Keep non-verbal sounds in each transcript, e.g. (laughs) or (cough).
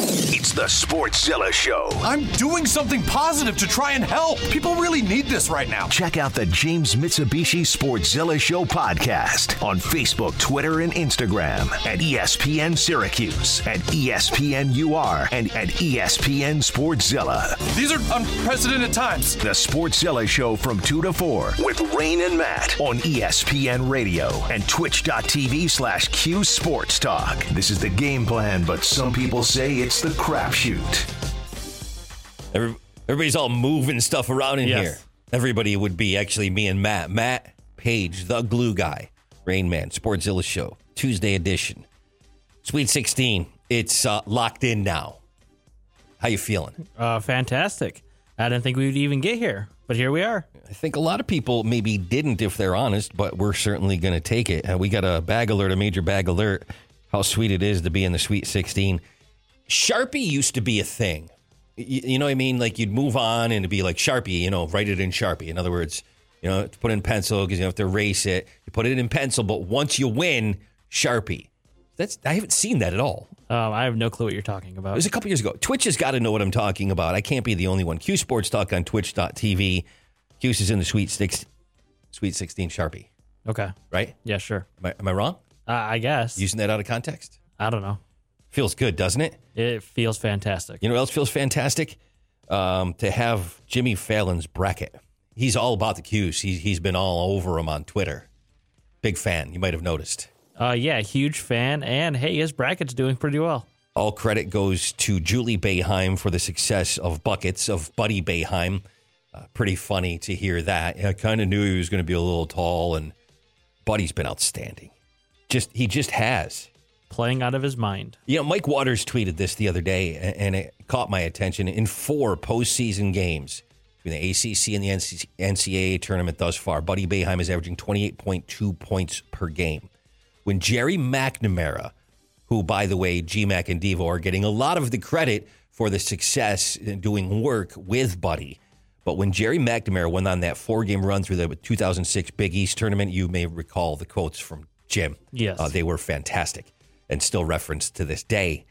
It's the Sportszilla Show. I'm doing something positive to try and help. People really need this right now. Check out the James Mitsubishi Sportszilla Show podcast on Facebook, Twitter, and Instagram at ESPN Syracuse, at ESPN UR, and at ESPN Sportszilla. These are unprecedented times. The Sportszilla Show from 2 to 4 with Rain and Matt on ESPN Radio and twitch.tv slash Q Sports Talk. This is the game plan, but some people say it's the crapshoot. Everybody's all moving stuff around in Yes. here. Everybody would be actually me and Matt. Matt Page, the glue guy, Rain Man, Sportszilla Show, Tuesday edition. Sweet 16. It's uh, locked in now. How you feeling? Uh, fantastic. I didn't think we would even get here, but here we are. I think a lot of people maybe didn't if they're honest, but we're certainly going to take it. Uh, we got a bag alert, a major bag alert. How sweet it is to be in the Sweet 16. Sharpie used to be a thing. Y- You know what I mean? Like you'd move on and it'd be like Sharpie, you know, write it in Sharpie. In other words, you know, to put it in pencil because you have to erase it. You put it in pencil, but once you win, Sharpie. That's I haven't seen that at all. Um, I have no clue what you're talking about. It was a couple years ago. Twitch has got to know what I'm talking about. I can't be the only one. Q Sports Talk on twitch.tv. Cuse is in the Sweet Six, Sweet 16 Sharpie, Okay. right? Yeah, sure. Am I, am I wrong? Uh, I guess. Using that out of context? I don't know. Feels good, doesn't it? It feels fantastic. You know what else feels fantastic? Um, to have Jimmy Fallon's bracket. He's all about the Cuse. He's, he's been all over him on Twitter. Big fan. You might have noticed. Uh, yeah, huge fan. And hey, his bracket's doing pretty well. All credit goes to Julie Boeheim for the success of buckets of Buddy Boeheim. Uh, pretty funny to hear that. I kind of knew he was going to be a little tall, and Buddy's been outstanding. Just he just has. Playing out of his mind. You know, Mike Waters tweeted this the other day, and it caught my attention. In four postseason games between the ACC and the NCAA tournament thus far, Buddy Boeheim is averaging 28.2 points per game. When Gerry McNamara, who, by the way, GMAC and Devo are getting a lot of the credit for the success in doing work with Buddy. But when Gerry McNamara went on that four game run through the 2006 Big East tournament, you may recall the quotes from Jim. Yes. Uh, they were fantastic and still referenced to this day.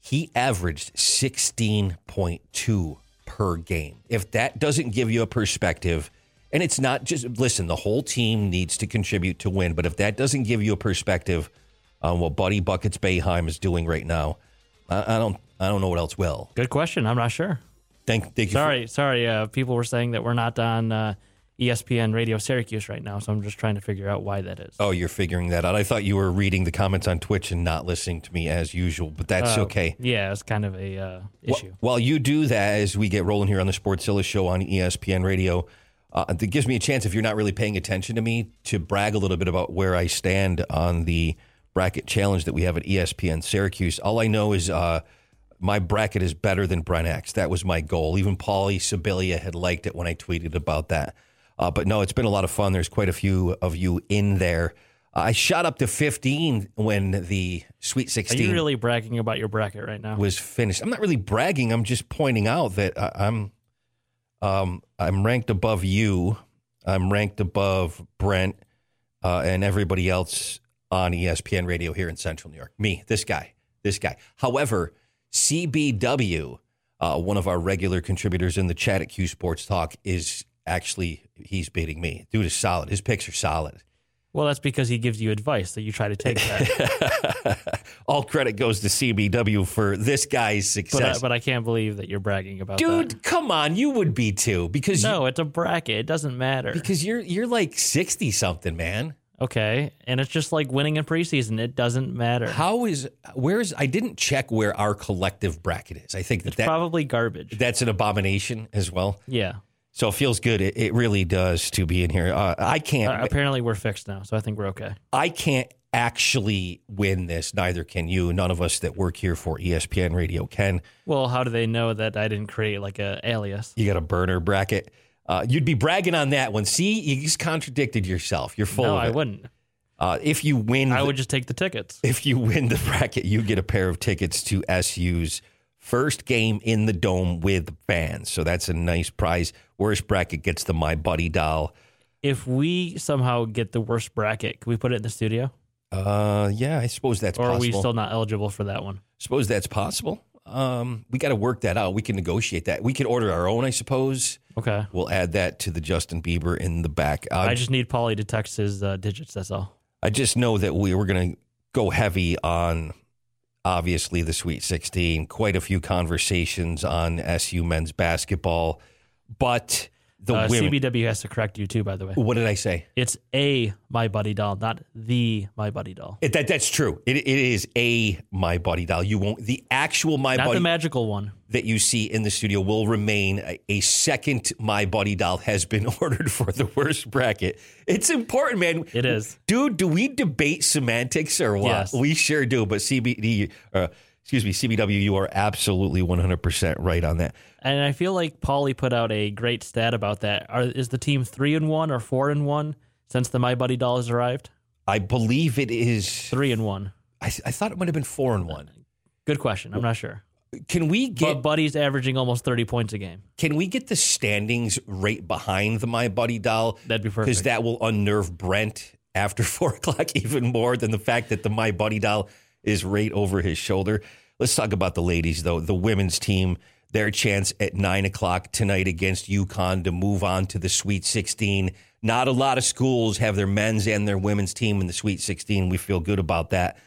He averaged 16.2 per game. If that doesn't give you a perspective, and it's not just, listen, the whole team needs to contribute to win, but if that doesn't give you a perspective on what Buddy Buckets Boeheim is doing right now, I, I don't I don't know what else will. Good question. I'm not sure. Thank, thank you. for- Sorry, sorry. Uh, people were saying that we're not on uh, ESPN Radio Syracuse right now, so I'm just trying to figure out why that is. Oh, you're figuring that out. I thought you were reading the comments on Twitch and not listening to me as usual, but that's Uh, okay. Yeah, it's kind of a uh, issue. While you do that, as we get rolling here on the Sportszilla show on ESPN Radio, uh, it gives me a chance, if you're not really paying attention to me, to brag a little bit about where I stand on the bracket challenge that we have at ESPN Syracuse. All I know is uh, my bracket is better than Brent X. That was my goal. Even Paulie Sibilia had liked it when I tweeted about that. Uh, but no, it's been a lot of fun. There's quite a few of you in there. I shot up to 15 when the Sweet 16. Are 16 you really bragging about your bracket right now? was finished. I'm not really bragging. I'm just pointing out that I, I'm um, I'm ranked above you. I'm ranked above Brent uh, and everybody else on ESPN Radio here in Central New York. Me, this guy, this guy. However, CBW, uh, one of our regular contributors in the chat at Q Sports Talk, is actually he's beating me. Dude is solid. His picks are solid. Well, that's because he gives you advice that you try to take that. (laughs) All credit goes to CBW for this guy's but, success. I, but I can't believe that you're bragging about Dude, that. come on, you would be too because No, it's a bracket. It doesn't matter. because you're you're like sixty something, man. okay, and it's just like winning in preseason. It doesn't matter. How is where's I didn't check where our collective bracket is. I think that, that Probably garbage. that's an abomination as well. yeah. So it feels good. It, it really does to be in here. Uh, I can't. Uh, apparently, we're fixed now, so I think we're okay. I can't actually win this. Neither can you. None of us that work here for ESPN Radio can. Well, how do they know that I didn't create like a alias? You got a burner bracket. Uh, you'd be bragging on that one. See, you just contradicted yourself. You're full No, I wouldn't. Uh, if you win, I the- would just take the tickets. if you win the bracket, you get a pair of tickets to SU's first game in the dome with fans. So that's a nice prize. Worst bracket gets the My Buddy doll. If we somehow get the worst bracket, can we put it in the studio? Uh, yeah, I suppose that's Or are possible. we still not eligible for that one? suppose that's possible. Um, we got to work that out. We can negotiate that. We could order our own, I suppose. Okay. We'll add that to the Justin Bieber in the back. Uh, I just need Paulie to text his uh, digits. That's all. I just know that we were going to go heavy on obviously the Sweet 16, quite a few conversations on SU men's basketball, but the Uh, women. CBW has to correct you too, by the way. what did I say? It's a My Buddy doll, not the My Buddy doll. It, that that's true. It, it is a my buddy doll. You won't the actual my Not buddy the magical one. that you see in the studio will remain. A, a second my buddy doll has been (laughs) ordered for the worst bracket. It's important, man. It is. dude. Do we debate semantics or what? Yes. We sure do. But CBD, uh, excuse me, CBW, you are absolutely one hundred percent right on that. And I feel like Paulie put out a great stat about that. Are, is the team three and one or four and one since the My Buddy doll has arrived? I believe it is. Three and one. I, I thought it might have been four and one. Good question. I'm not sure. Can we get But Buddy's averaging almost 30 points a game. Can we get the standings right behind the My Buddy doll? That'd be perfect. Because that will unnerve Brent after (laughs) four o'clock even more than the fact that the My Buddy doll is right over his shoulder. Let's talk about the ladies, though. The women's team, their chance at nine o'clock tonight against UConn to move on to the Sweet 16. Not a lot of schools have their men's and their women's team in the Sweet 16. We feel good about that.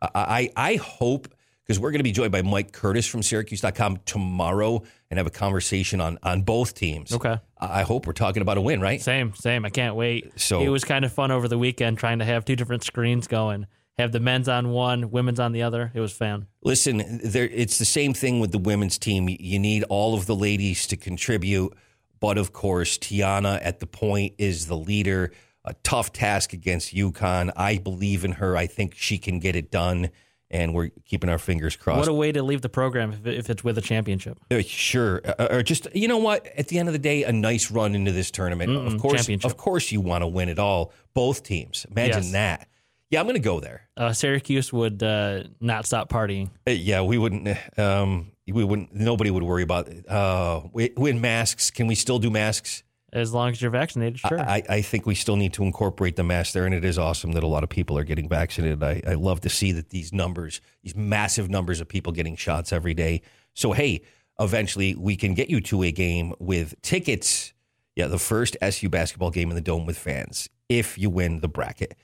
I, I, I hope because we're going to be joined by Mike Curtis from Syracuse.com tomorrow and have a conversation on on both teams. Okay. I I hope we're talking about a win, right? Same, same. I can't wait. So- it was kind of fun over the weekend trying to have two different screens going. Have the men's on one, women's on the other. It was fun. Listen, there, it's the same thing with the women's team. You need all of the ladies to contribute, but of course, Tiana at the point is the leader. A tough task against UConn. I believe in her. I think she can get it done, and we're keeping our fingers crossed. What a way to leave the program if, it's with a championship. Uh, Sure, Uh, or just you know what? At the end of the day, a nice run into this tournament. of course, of course, you want to win it all. Both teams. Imagine Yes. that. Yeah, I'm going to go there. Uh, Syracuse would uh, not stop partying. Uh, Yeah, we wouldn't. uh, Um, we wouldn't. Nobody would worry about. Uh, we, win masks. Can we still do masks? As long as you're vaccinated, sure. I, I think we still need to incorporate the mask there, and it is awesome that a lot of people are getting vaccinated. I, I love to see that these numbers, these massive numbers of people getting shots every day. So hey, eventually we can get you to a game with tickets. Yeah, the first SU basketball game in the dome with fans if you win the bracket.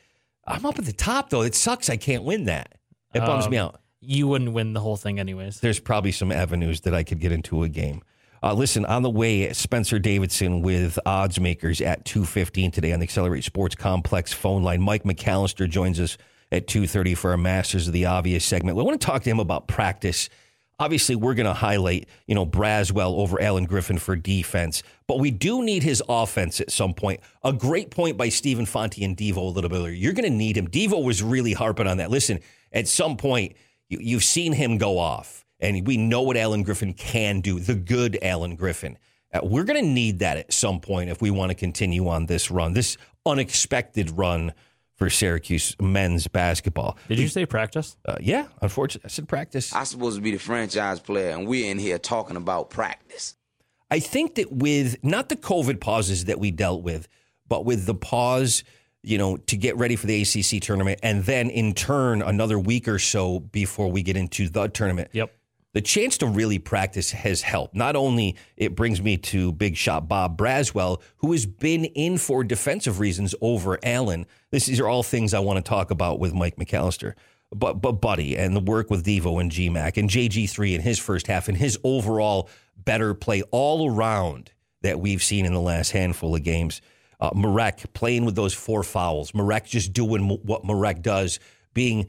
I'm up at the top though. It sucks. I can't win that. It bums me Um, out you wouldn't win the whole thing anyways. there's probably some avenues that I could get into a game. Uh, listen, on the way, Spencer Davidson with odds makers at 2.15 today on the Accelerate Sports Complex phone line. Mike McAllister joins us at 2.30 for our Masters of the Obvious segment. We want to talk to him about practice. Obviously, we're going to highlight, you know, Braswell over Alan Griffin for defense, but we do need his offense at some point. A great point by Stephen Fonte and Devo a little bit earlier. You're going to need him. Devo was really harping on that. Listen, at some point, you, you've seen him go off, and we know what Alan Griffin can do, the good Alan Griffin. Uh, we're going to need that at some point if we want to continue on this run, this unexpected run for Syracuse men's basketball. Did you say practice? Uh, yeah, unfortunately, I said practice. I'm supposed to be the franchise player, and we're in here talking about practice. I think that with not the COVID pauses that we dealt with, but with the pause, you know, to get ready for the ACC tournament, and then in turn another week or so before we get into the tournament. Yep. The chance to really practice has helped. Not only it brings me to big shot Bob Braswell, who has been in for defensive reasons over Alan. This, these are all things I want to talk about with Mike McAllister. But but Buddy and the work with Devo and GMAC and JG3 in his first half and his overall better play all around that we've seen in the last handful of games. Uh, Marek playing with those four fouls. Marek just doing what Marek does, being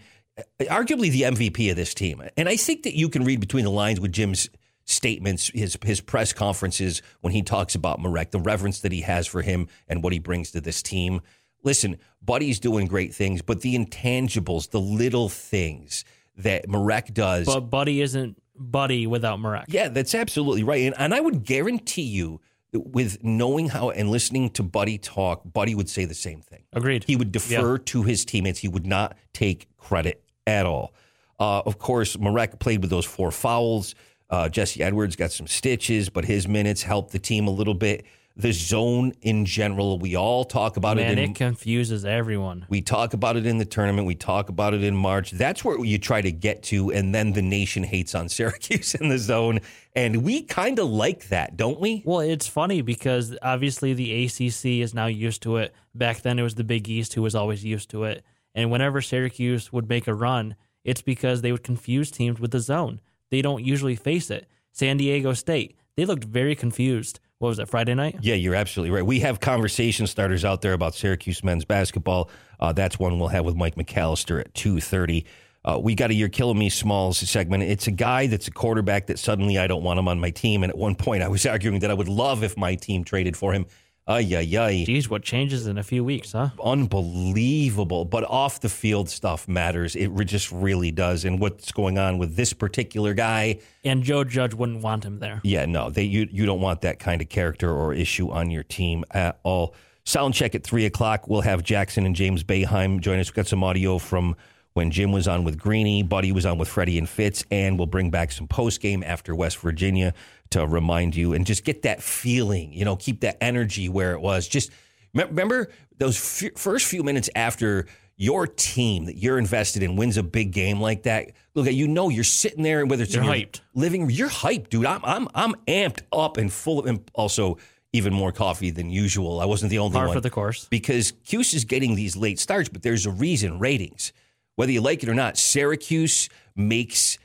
arguably the MVP of this team. And I think that you can read between the lines with Jim's statements, his his press conferences when he talks about Marek, the reverence that he has for him and what he brings to this team. Listen, Buddy's doing great things, but the intangibles, the little things that Marek does. But Buddy isn't Buddy without Marek. Yeah, that's absolutely right. And, and I would guarantee you, with knowing how and listening to Buddy talk, Buddy would say the same thing. Agreed. He would defer to his teammates. He would not take credit at all. Uh, of course, Marek played with those four fouls. Uh, Jesse Edwards got some stitches, but his minutes helped the team a little bit. the zone in general. We all talk about Man, it. In, it confuses everyone. we talk about it in the tournament. We talk about it in March. That's where you try to get to, and then the nation hates on (laughs) Syracuse in the zone, and we kind of like that, don't we? Well, it's funny because obviously the ACC is now used to it. Back then, it was the Big East who was always used to it. And whenever Syracuse would make a run, it's because they would confuse teams with the zone. They don't usually face it. San Diego State, they looked very confused. What was it, Friday night? Yeah, you're absolutely right. We have conversation starters out there about Syracuse men's basketball. Uh, that's one we'll have with Mike McAllister at two thirty. Uh, we got a "You're Killing Me" Smalls segment. It's a guy that's a quarterback that suddenly I don't want him on my team. And at one point, I was arguing that I would love if my team traded for him. Ay, ay, ay. Geez, what changes in a few weeks, huh? Unbelievable. But off the field stuff matters. It re- just really does. And what's going on with this particular guy? And Joe Judge wouldn't want him there. Yeah, no, they you you don't want that kind of character or issue on your team at all. Sound check at three o'clock. We'll have Jackson and James Boeheim join us. We've got some audio from when Jim was on with Greeny, Buddy was on with Freddie and Fitz, and we'll bring back some post game after West Virginia to remind you and just get that feeling. You know, keep that energy where it was. Just remember those f- first few minutes after your team that you're invested in wins a big game like that. Look, you know you're sitting there, and whether it's You're hyped. living room, you're hyped, dude. I'm I'm I'm amped up and full of, and also even more coffee than usual. I wasn't the only Par one for the course. because Cuse is getting these late starts, but there's a reason. Ratings, whether you like it or not, Syracuse makes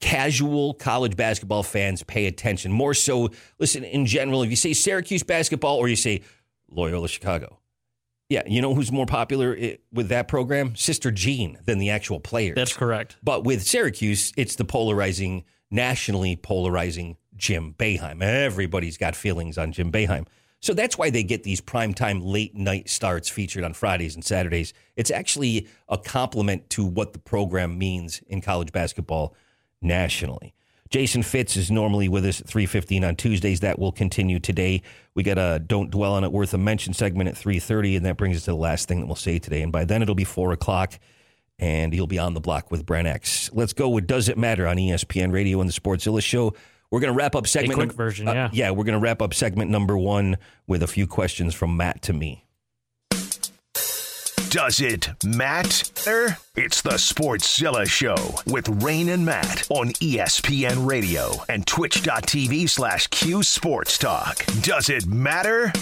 casual college basketball fans pay attention more so. Listen, in general, if you say Syracuse basketball or you say Loyola Chicago, yeah, you know who's more popular eh, with that program? Sister Jean than the actual players. That's correct. But with Syracuse, it's the polarizing, nationally polarizing Jim Boeheim. Everybody's got feelings on Jim Boeheim. So that's why they get these primetime late night starts featured on Fridays and Saturdays. It's actually a compliment to what the program means in college basketball nationally. Jason Fitz is normally with us at 3:15 on Tuesdays. That will continue today. We got a "Don't Dwell on It" worth a mention segment at 3:30, and that brings us to the last thing that we'll say today. And by then, it'll be four o'clock and he'll be on the block with Brent X. Let's go with Does It Matter on ESPN Radio and the Sportzilla Show. We're going to wrap up segment quick num- version, uh, yeah. yeah, we're going to wrap up segment number one with a few questions from Matt to me. Does it matter? It's the Sportszilla Show with Rain and Matt on ESPN Radio and twitch.tv slash Q Sports Talk. Does it matter?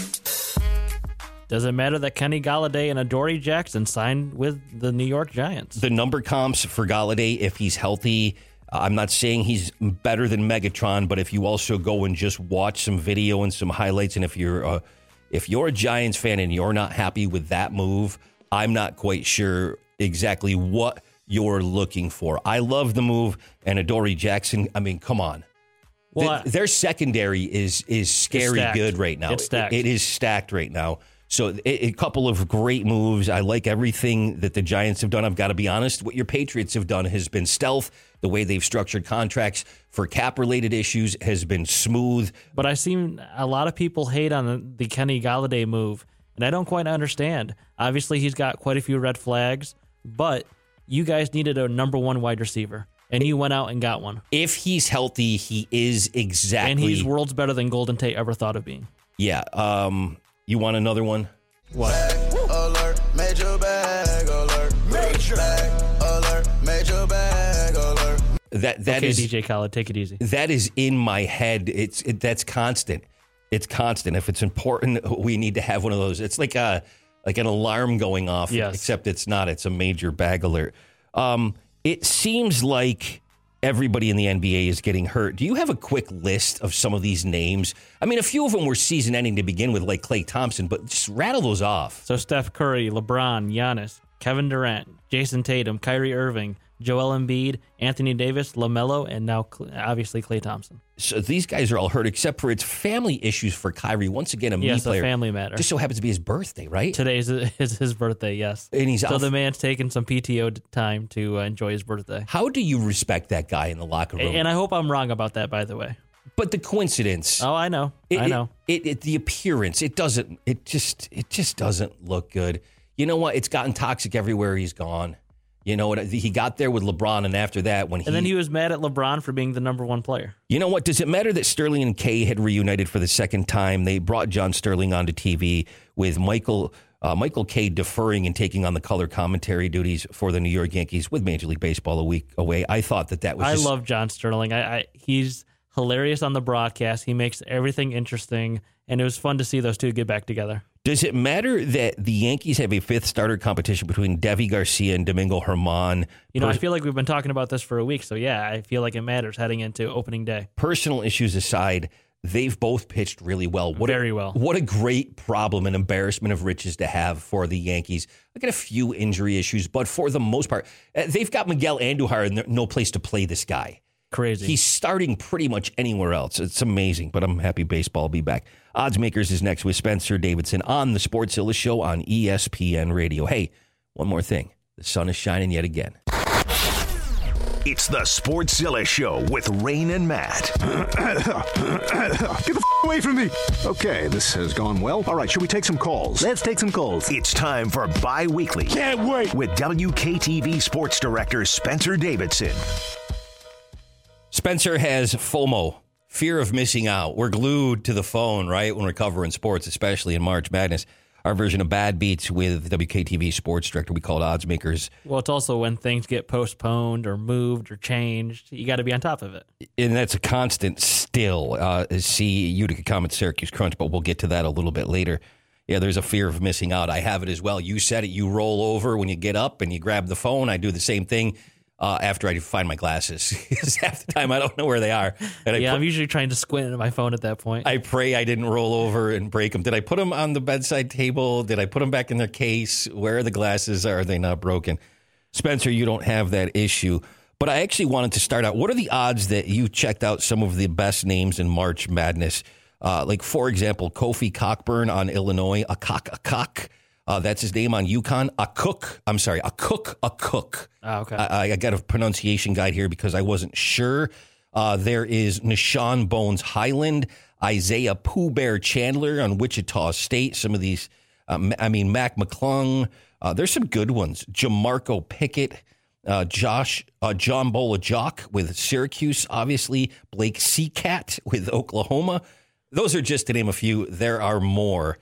Does it matter that Kenny Golladay and Adoree Jackson signed with the New York Giants? The number comps for Golladay, if he's healthy, uh, I'm not saying he's better than Megatron, but if you also go and just watch some video and some highlights, and if you're uh, if you're a Giants fan and you're not happy with that move, I'm not quite sure exactly what you're looking for. I love the move, and Adoree Jackson. I mean, come on. Well, Th- their secondary is is scary good right now. It's stacked. It- it is stacked right now. So a, a couple of great moves. I like everything that the Giants have done. I've got to be honest. What your Patriots have done has been stealth. The way they've structured contracts for cap related issues has been smooth. But I've seen a lot of people hate on the, the Kenny Golladay move, and I don't quite understand. Obviously, he's got quite a few red flags, but you guys needed a number one wide receiver, and you went out and got one. If he's healthy, he is exactly. And he's worlds better than Golden Tate ever thought of being. yeah. Um. You want another one? What? alert, major bag alert, major bag alert, major bag alert. That that Okay, is- DJ Khaled, take it easy. that is in my head. It's it, that's constant. It's constant. If it's important, we need to have one of those. It's like a like an alarm going off. Yes. Except it's not. It's a major bag alert. Um, it seems like everybody in the NBA is getting hurt. Do you have a quick list of some of these names? I mean, a few of them were season ending to begin with, like Klay Thompson, but just rattle those off. So Steph Curry, LeBron, Giannis, Kevin Durant, Jayson Tatum, Kyrie Irving, Joel Embiid, Anthony Davis, LaMelo, and now obviously Klay Thompson. So these guys are all hurt, except for it's family issues for Kyrie. Once again, a me Yes, a player. family matter. Just so happens to be his birthday, right? Today is (laughs) is his birthday, yes. And he's so out- the man's taking some PTO time to uh, enjoy his birthday. How do you respect that guy in the locker room? And I hope I'm wrong about that, by the way. but the coincidence, Oh, I know. it, I know. It, it, the appearance, it doesn't. It just, it just doesn't look good. You know what? It's gotten toxic everywhere he's gone. You know what? He got there with LeBron, and after that, when he And then he was mad at LeBron for being the number one player. You know what? Does it matter that Sterling and Kay had reunited for the second time? They brought John Sterling onto TV with Michael uh, Michael Kay deferring and taking on the color commentary duties for the New York Yankees with Major League Baseball a week away. I thought that that was. I just- love John Sterling. I, I he's hilarious on the broadcast. He makes everything interesting, and it was fun to see those two get back together. Does it matter that the Yankees have a fifth starter competition between Deivi Garcia and Domingo Germán? You know, I feel like we've been talking about this for a week, so yeah, I feel like it matters heading into opening day. personal issues aside, they've both pitched really well. What Very a, well. What a great problem and embarrassment of riches to have for the Yankees. Look at a few injury issues, but for the most part, uh, they've got Miguel Andujar and no place to play this guy. Crazy. He's starting pretty much anywhere else. It's amazing, but I'm happy baseball will be back. Odds Makers is next with Spencer Davidson on the Sportzilla Show on ESPN Radio. Hey, one more thing. The sun is shining yet again. It's the Sportzilla Show with Rain and Matt. (coughs) Get the f- away from me. Okay, this has gone well. All right, should we take some calls? Let's take some calls. It's time for Bi Weekly Can't wait. with WKTV Sports Director Spencer Davidson. Spencer has FOMO, fear of missing out. We're glued to the phone, right, when we're covering sports, especially in March Madness. Our version of Bad Beats with WKTV Sports Director, we call it Odds Makers. well, it's also when things get postponed or moved or changed. You got to be on top of it. And that's a constant still. Uh, see Utica Comets Syracuse Crunch, but we'll get to that a little bit later. Yeah, there's a fear of missing out. I have it as well. You said it. You roll over when you get up and you grab the phone. I do the same thing uh, after I find my glasses. (laughs) 'Cause half the time I don't know where they are. And I yeah, put- I'm usually trying to squint at my phone at that point. I pray I didn't roll over and break them. Did I put them on the bedside table? Did I put them back in their case? Where are the glasses? Are they not broken? Spencer, you don't have that issue. But I actually wanted to start out. What are the odds that you checked out some of the best names in March Madness? Uh, like, for example, Kofi Cockburn on Illinois, a cock, a cock. Uh, that's his name on UConn. A cook. I'm sorry, a cook, a cook. Oh, okay. I, I got a pronunciation guide here because I wasn't sure. Uh, there is Nah'Shon Bones Hyland, Isaiah Pooh Bear Chandler on Wichita State. Some of these, um, I mean, Mac McClung. Uh, there's some good ones. Jamarko Pickett, uh, Josh, uh, John Bol Ajak with Syracuse, obviously. Blake Seacat with Oklahoma. Those are just to name a few. There are more.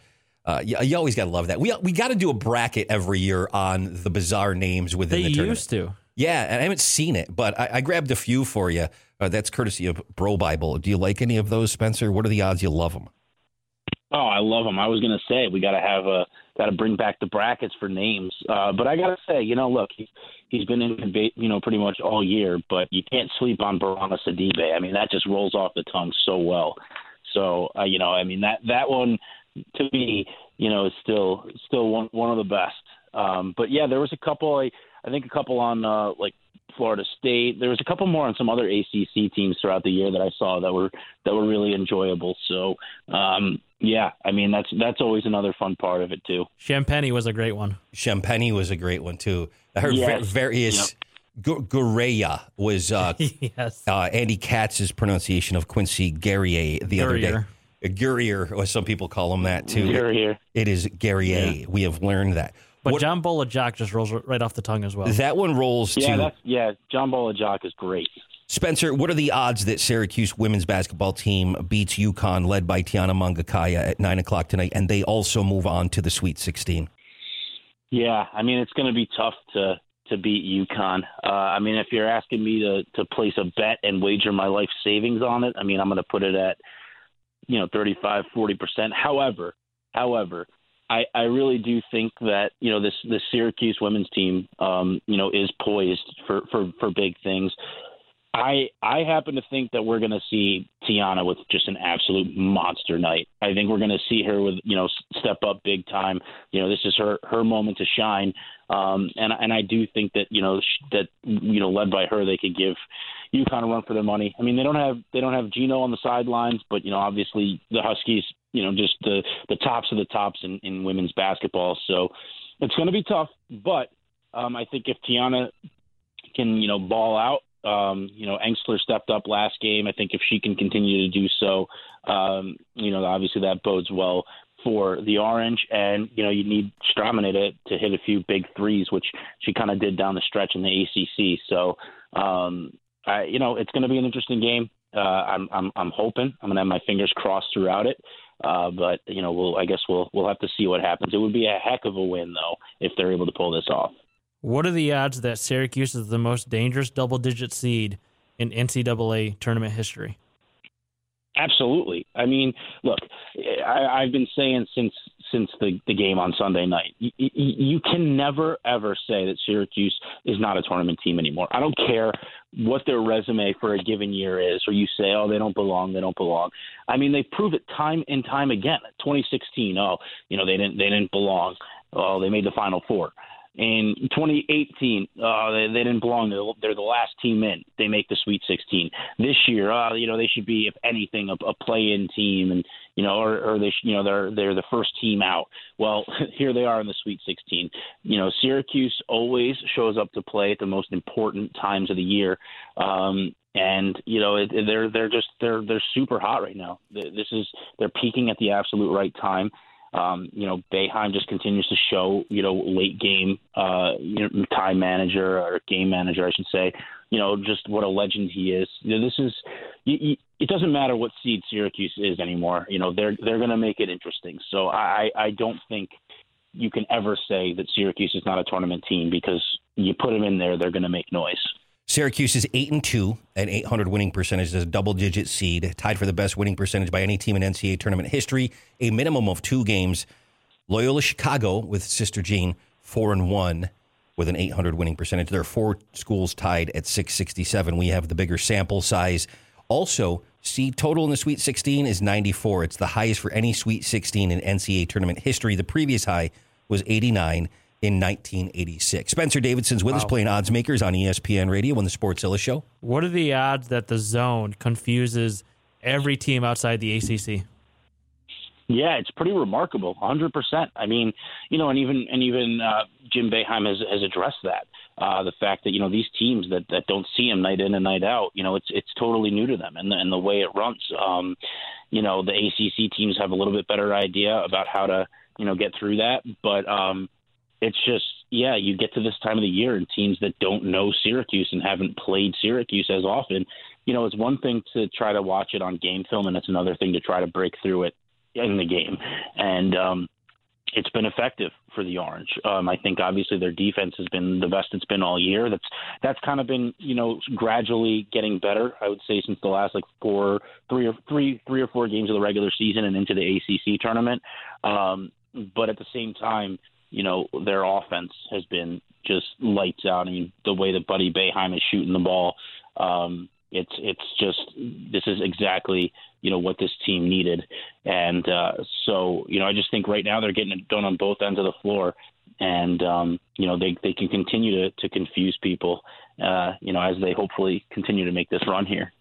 Uh, you, you always got to love that. We we got to do a bracket every year on the bizarre names within they the tournament. used to. Yeah, and I haven't seen it, but I, I grabbed a few for you. Uh, that's courtesy of BroBible. Do you like any of those, Spencer? What are the odds you love them? Oh, I love them. I was gonna say we got to have a got to bring back the brackets for names. Uh, but I gotta say, you know, look, he's he's been in debate, you know, pretty much all year. But you can't sleep on Bourama Sidibe. I mean, that just rolls off the tongue so well. So uh, you know, I mean that that one to me, you know, is still still one one of the best. Um, but yeah, there was a couple. I, I think a couple on uh, like Florida State. There was a couple more on some other ACC teams throughout the year that I saw that were that were really enjoyable. So um, yeah, I mean that's that's always another fun part of it too. Champagnie was a great one. Champagnie was a great one too. I heard Yes. various. Gu- Guerreya was uh, (laughs) yes. uh, Andy Katz's pronunciation of Quincy Guerrier the other day. Guerrier. Guerrier, or some people call him that too. Here, here. It is Guerrier. We have learned that. But What- John Bol Ajak just rolls right off the tongue as well. that one rolls Yeah, to that's yeah. John Bol Ajak is great. Spencer, what are the odds that Syracuse women's basketball team beats UConn, led by Tiana Mangakahia, at nine o'clock tonight, and they also move on to the Sweet 16? Yeah, I mean it's going to be tough to to beat UConn. Uh, I mean, if you're asking me to to place a bet and wager my life savings on it, I mean I'm going to put it at you know 35, 40 percent. However, however, I I really do think that you know this this Syracuse women's team um, you know is poised for for for big things. I I happen to think that we're going to see Tiana with just an absolute monster night. I think we're going to see her with you know step up big time. You know this is her her moment to shine. Um, and and I do think that you know sh- that you know led by her they could give UConn a run for their money. I mean they don't have they don't have Gino on the sidelines, but you know obviously the Huskies you know just the the tops of the tops in, in women's basketball. So it's going to be tough, but um, I think if Tiana can you know ball out. Um, you know, Engstler stepped up last game. I think if she can continue to do so, um, you know, obviously that bodes well for the Orange, and you know you need Strautmane to, to hit a few big threes, which she kind of did down the stretch in the ACC. So, um, I, you know, it's going to be an interesting game. Uh, I'm, I'm I'm hoping I'm going to have my fingers crossed throughout it. Uh, but you know, we'll I guess we'll we'll have to see what happens. It would be a heck of a win though if they're able to pull this off. What are the odds that Syracuse is the most dangerous double-digit seed in NCAA tournament history? Absolutely. I mean, look, I, I've been saying since since the, the game on Sunday night, you, you can never ever say that Syracuse is not a tournament team anymore. I don't care what their resume for a given year is, or you say, oh, they don't belong, they don't belong. I mean, they prove it time and time again. 2016, oh, you know, they didn't they didn't belong. Oh, they made the Final Four. In 2018, uh, they, they didn't belong. They're, they're the last team in. They make the Sweet 16. This year, uh, you know, they should be, if anything, a, a play-in team, and you know, or, or they, sh- you know, they're they're the first team out. Well, (laughs) here they are in the Sweet 16. You know, Syracuse always shows up to play at the most important times of the year. Um, and you know it, they're they're just they're they're super hot right now. This is they're peaking at the absolute right time. Um, you know, Boeheim just continues to show, you know, late game, uh, you know, time manager or game manager, I should say, you know, just what a legend he is. You know, this is, you, you, it doesn't matter what seed Syracuse is anymore. You know, they're they're going to make it interesting. So I I don't think you can ever say that Syracuse is not a tournament team because you put them in there, they're going to make noise. Syracuse is eight and two at 800 winning percentage is a double digit seed, tied for the best winning percentage by any team in NCAA tournament history. A minimum of two games. Loyola Chicago with Sister Jean four and one with an 800 winning percentage. There are four schools tied at 667. We have the bigger sample size. Also, seed total in the Sweet 16 is 94. It's the highest for any Sweet 16 in NCAA tournament history. The previous high was 89 in 1986. Spencer Davidson's with wow. us playing odds makers on ESPN Radio on the Sportszilla Show. What are the odds that the zone confuses every team outside the ACC? Yeah, it's pretty remarkable, 100%. I mean, you know, and even and even uh, Jim Boeheim has has addressed that. Uh, the fact that you know these teams that, that don't see him night in and night out, you know, it's it's totally new to them, and the, and the way it runs. Um, you know, the ACC teams have a little bit better idea about how to you know get through that, but um, it's just yeah, you get to this time of the year and teams that don't know Syracuse and haven't played Syracuse as often, you know, it's one thing to try to watch it on game film and it's another thing to try to break through it in the game. And um it's been effective for the Orange. Um, I think obviously their defense has been the best it's been all year. That's that's kind of been you know gradually getting better. I would say since the last like four, three or three, three or four games of the regular season and into the ACC tournament. Um, but at the same time, you know, their offense has been just lights out. I mean, the way that Buddy Boeheim is shooting the ball, um, it's it's just this is exactly you know what this team needed, and uh, so you know I just think right now they're getting it done on both ends of the floor, and um, you know they they can continue to to confuse people, uh, you know as they hopefully continue to make this run here.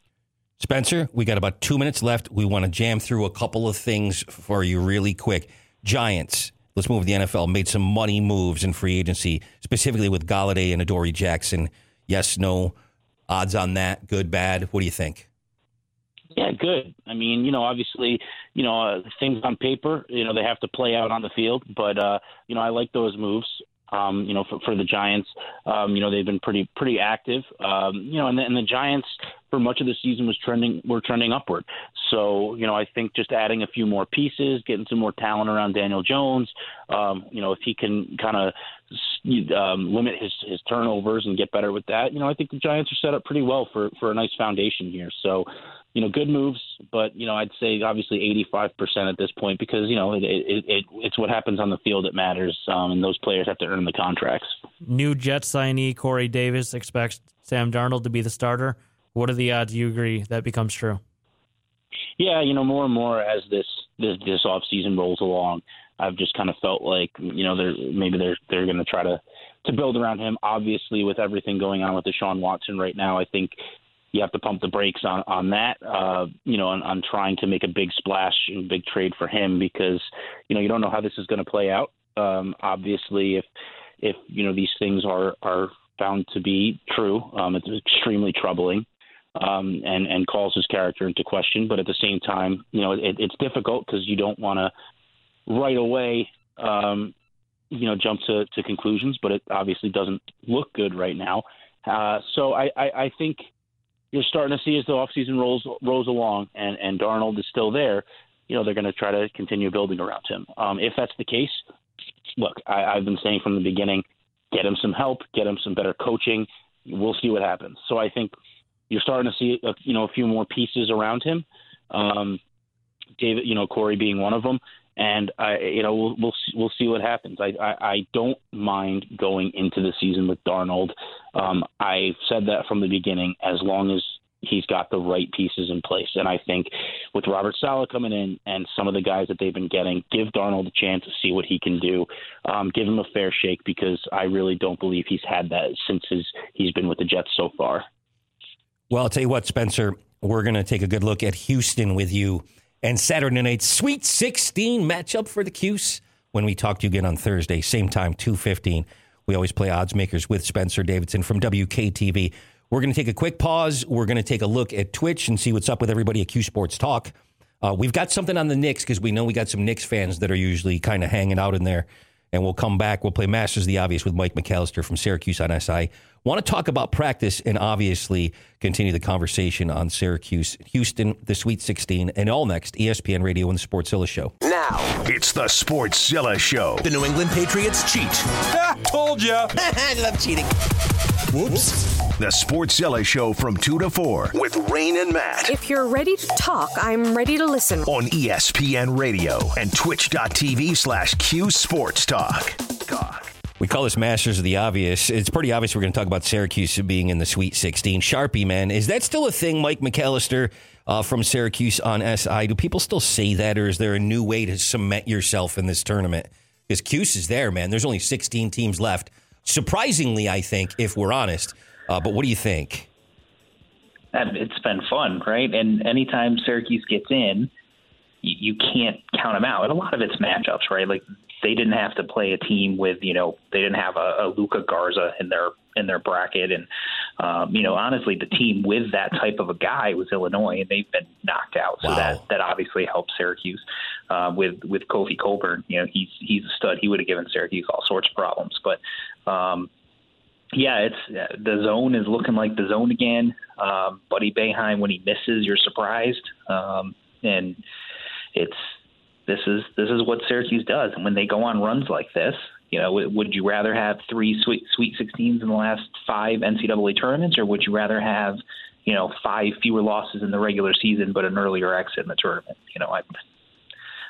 Spencer, we got about two minutes left. We want to jam through a couple of things for you really quick. Giants let's move the NFL, made some money moves in free agency, specifically with Golladay and Adoree Jackson. Yes, no, odds on that, good, bad. What do you think? Yeah, good. I mean, you know, obviously, you know, uh, things on paper, you know, they have to play out on the field, but uh, you know, I like those moves. Um, you know, for, for the Giants, um, you know, they've been pretty pretty active. Um, you know, and the, and the Giants for much of the season was trending were trending upward. So, you know, I think just adding a few more pieces, getting some more talent around Daniel Jones, um, you know, if he can kind of um, limit his his turnovers and get better with that, you know, I think the Giants are set up pretty well for for a nice foundation here. So, you know, good moves, but you know, I'd say obviously 85% at this point because you know it, it, it it's what happens on the field that matters, um, and those players have to earn the contracts. New Jet signee Corey Davis expects Sam Darnold to be the starter. What are the odds you agree that becomes true? Yeah, you know, more and more as this this this off season rolls along, I've just kind of felt like you know they're maybe they're they're going to try to to build around him. Obviously, with everything going on with Deshaun Watson right now, I think you have to pump the brakes on on that. Uh, you know, on, on trying to make a big splash and big trade for him because you know you don't know how this is going to play out. Um, obviously, if if you know these things are are found to be true, um, it's extremely troubling. Um, and and calls his character into question, but at the same time, you know, it, it's difficult because you don't want to right away, um, you know, jump to, to conclusions, but it obviously doesn't look good right now. Uh, so I, I, I think you're starting to see as the offseason rolls rolls along and, and Darnold is still there, you know, they're going to try to continue building around him. Um, if that's the case, look, I, I've been saying from the beginning, get him some help, get him some better coaching. We'll see what happens. So I think you're starting to see, a, you know, a few more pieces around him. Um, David, you know, Corey being one of them, and I, you know, we'll we'll see, we'll see what happens. I, I I don't mind going into the season with Darnold. Um, I said that from the beginning. As long as he's got the right pieces in place. And I think with Robert Saleh coming in and some of the guys that they've been getting, give Darnold a chance to see what he can do. Um, give him a fair shake because I really don't believe he's had that since his, he's been with the Jets so far. Well, I'll tell you what, Spencer, we're going to take a good look at Houston with you and Saturday night's Sweet 16 matchup for the Cuse when we talk to you again on Thursday, same time, 215. We always play odds makers with Spencer Davidson from WKTV. We're going to take a quick pause. We're going to take a look at Twitch and see what's up with everybody at Q Sports Talk. Uh, we've got something on the Knicks because we know we got some Knicks fans that are usually kind of hanging out in there. And we'll come back. We'll play Masters of the Obvious with Mike McAllister from Syracuse on SI. Want to talk about practice and obviously continue the conversation on Syracuse, Houston, the Sweet 16, and all next ESPN Radio and the Sportszilla Show. Now, it's the Sportszilla Show. The New England Patriots cheat. Told ya. (laughs) I love cheating. Whoops. The Sportszilla Show from 2 to 4 with Rain and Matt If you're ready to talk, I'm ready to listen. on ESPN Radio and twitch.tv slash Q Sports Talk. We call this Masters of the Obvious. It's pretty obvious we're going to talk about Syracuse being in the Sweet 16. Sharpie, man, is that still a thing, Mike McAllister uh, from Syracuse on SI? Do people still say that, or is there a new way to cement yourself in this tournament? Because Cuse is there, man. There's only 16 teams left. Surprisingly, I think, if we're honest. Uh, but what do you think? It's been fun, right? And anytime Syracuse gets in, you can't count them out. And a lot of it's matchups, right? Like they didn't have to play a team with, you know, they didn't have a, a Luka Garza in their in their bracket, and um, you know, honestly, the team with that type of a guy was Illinois, and they've been knocked out. So Wow. that that obviously helps Syracuse uh, with with Kofi Cockburn. You know, he's he's a stud. He would have given Syracuse all sorts of problems, but. Um, yeah, it's uh, the zone is looking like the zone again. Um, Buddy Boeheim, when he misses, you're surprised, um, and it's this is this is what Syracuse does. And when they go on runs like this, you know, would you rather have three Sweet Sweet 16s in the last five NCAA tournaments, or would you rather have you know five fewer losses in the regular season but an earlier exit in the tournament? You know, I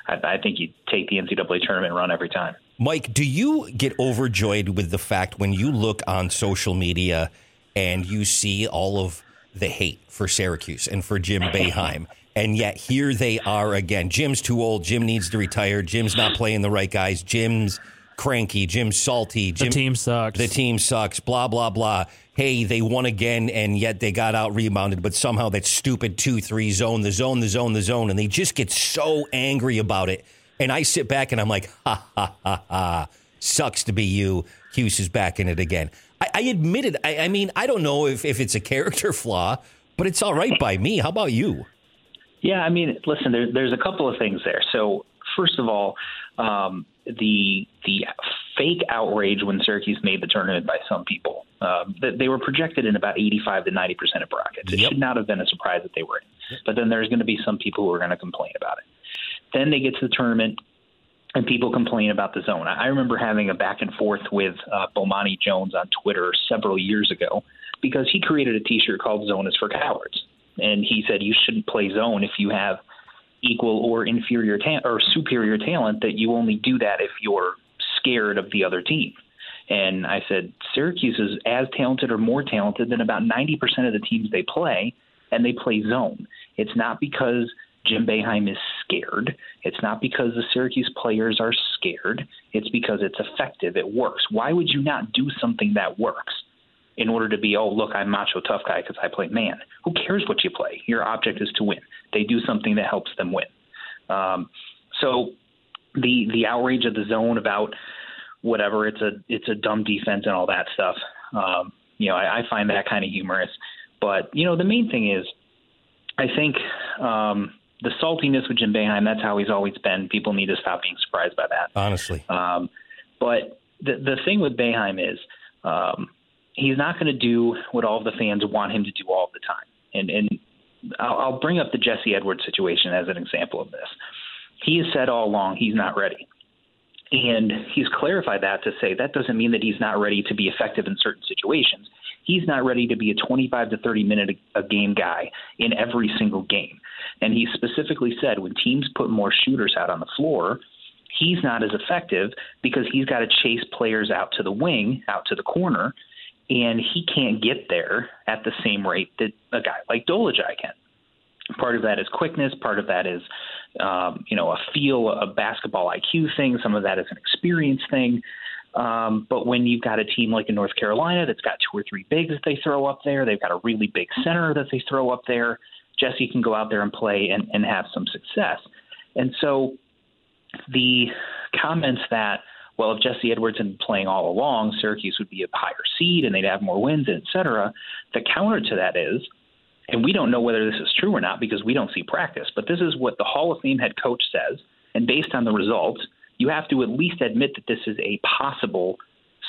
I, I think you take the NCAA tournament run every time. Mike, do you get overjoyed with the fact when you look on social media and you see all of the hate for Syracuse and for Jim (laughs) Boeheim? And yet here they are again. Jim's too old. Jim needs to retire. Jim's not playing the right guys. Jim's cranky. Jim's salty. Jim, the team sucks. the team sucks, blah, blah, blah. Hey, they won again, and yet they got out rebounded, but somehow that stupid 2 3 zone, the zone, the zone, the zone, and they just get so angry about it. And I sit back and I'm like, (laughs) ha, ha, ha, ha. Sucks to be you. Cuse is back in it again. I, I admit it. I, I mean, I don't know if, if it's a character (laughs) flaw, but it's all right by me. How about you? Yeah, I mean, listen, there, there's a couple of things there. So, first of all, um, the the fake outrage when Syracuse made the tournament by some people. Um, that they were projected in about 85 to 90 percent of brackets. It Yep. should not have been a surprise that they were in. But then there's going to be some people who are going to complain about it. Then they get to the tournament. And people complain about the zone. I I remember having a back and forth with uh, Bomani Jones on Twitter several years ago because he created a T-shirt called "Zone is for Cowards," and he said you shouldn't play zone if you have equal or inferior ta- or superior talent. That you only do that if you're scared of the other team. And I said Syracuse is as talented or more talented than about 90% of the teams they play, and they play zone. It's not because Jim Boeheim is scared. It's not because the Syracuse players are scared. It's because it's effective. It works. Why would you not do something that works in order to be, oh, look, I'm macho tough guy because I play man? Who cares what you play? Your object is to win. They do something that helps them win. Um, so the the outrage of the zone about whatever it's a it's a dumb defense and all that stuff. Um, you know, I, I find that kind of humorous. But you know, the main thing is, I think um, the saltiness with Jim Boeheim, that's how he's always been. People need to stop being surprised by that. Honestly. Um, but the the thing with Boeheim is um, he's not going to do what all the fans want him to do all the time. And and I'll, I'll bring up the Jesse Edwards situation as an example of this. He has said all along he's not ready. And he's clarified that to say that doesn't mean that he's not ready to be effective in certain situations. He's not ready to be a 25 to 30 minute a game guy in every single game. And he specifically said when teams put more shooters out on the floor, he's not as effective because he's got to chase players out to the wing, out to the corner, and he can't get there at the same rate that a guy like Dolezaj can. Part of that is quickness. Part of that is, um, you know, a feel, a basketball IQ thing. Some of that is an experience thing. Um, but when you've got a team like in North Carolina that's got two or three bigs that they throw up there, they've got a really big center that they throw up there. Jesse can go out there and play and, and have some success. And so the comments that, well, if Jesse Edwards had been playing all along, Syracuse would be a higher seed and they'd have more wins, et cetera. The counter to that is, and we don't know whether this is true or not because we don't see practice, but this is what the Hall of Fame head coach says. And based on the results, you have to at least admit that this is a possible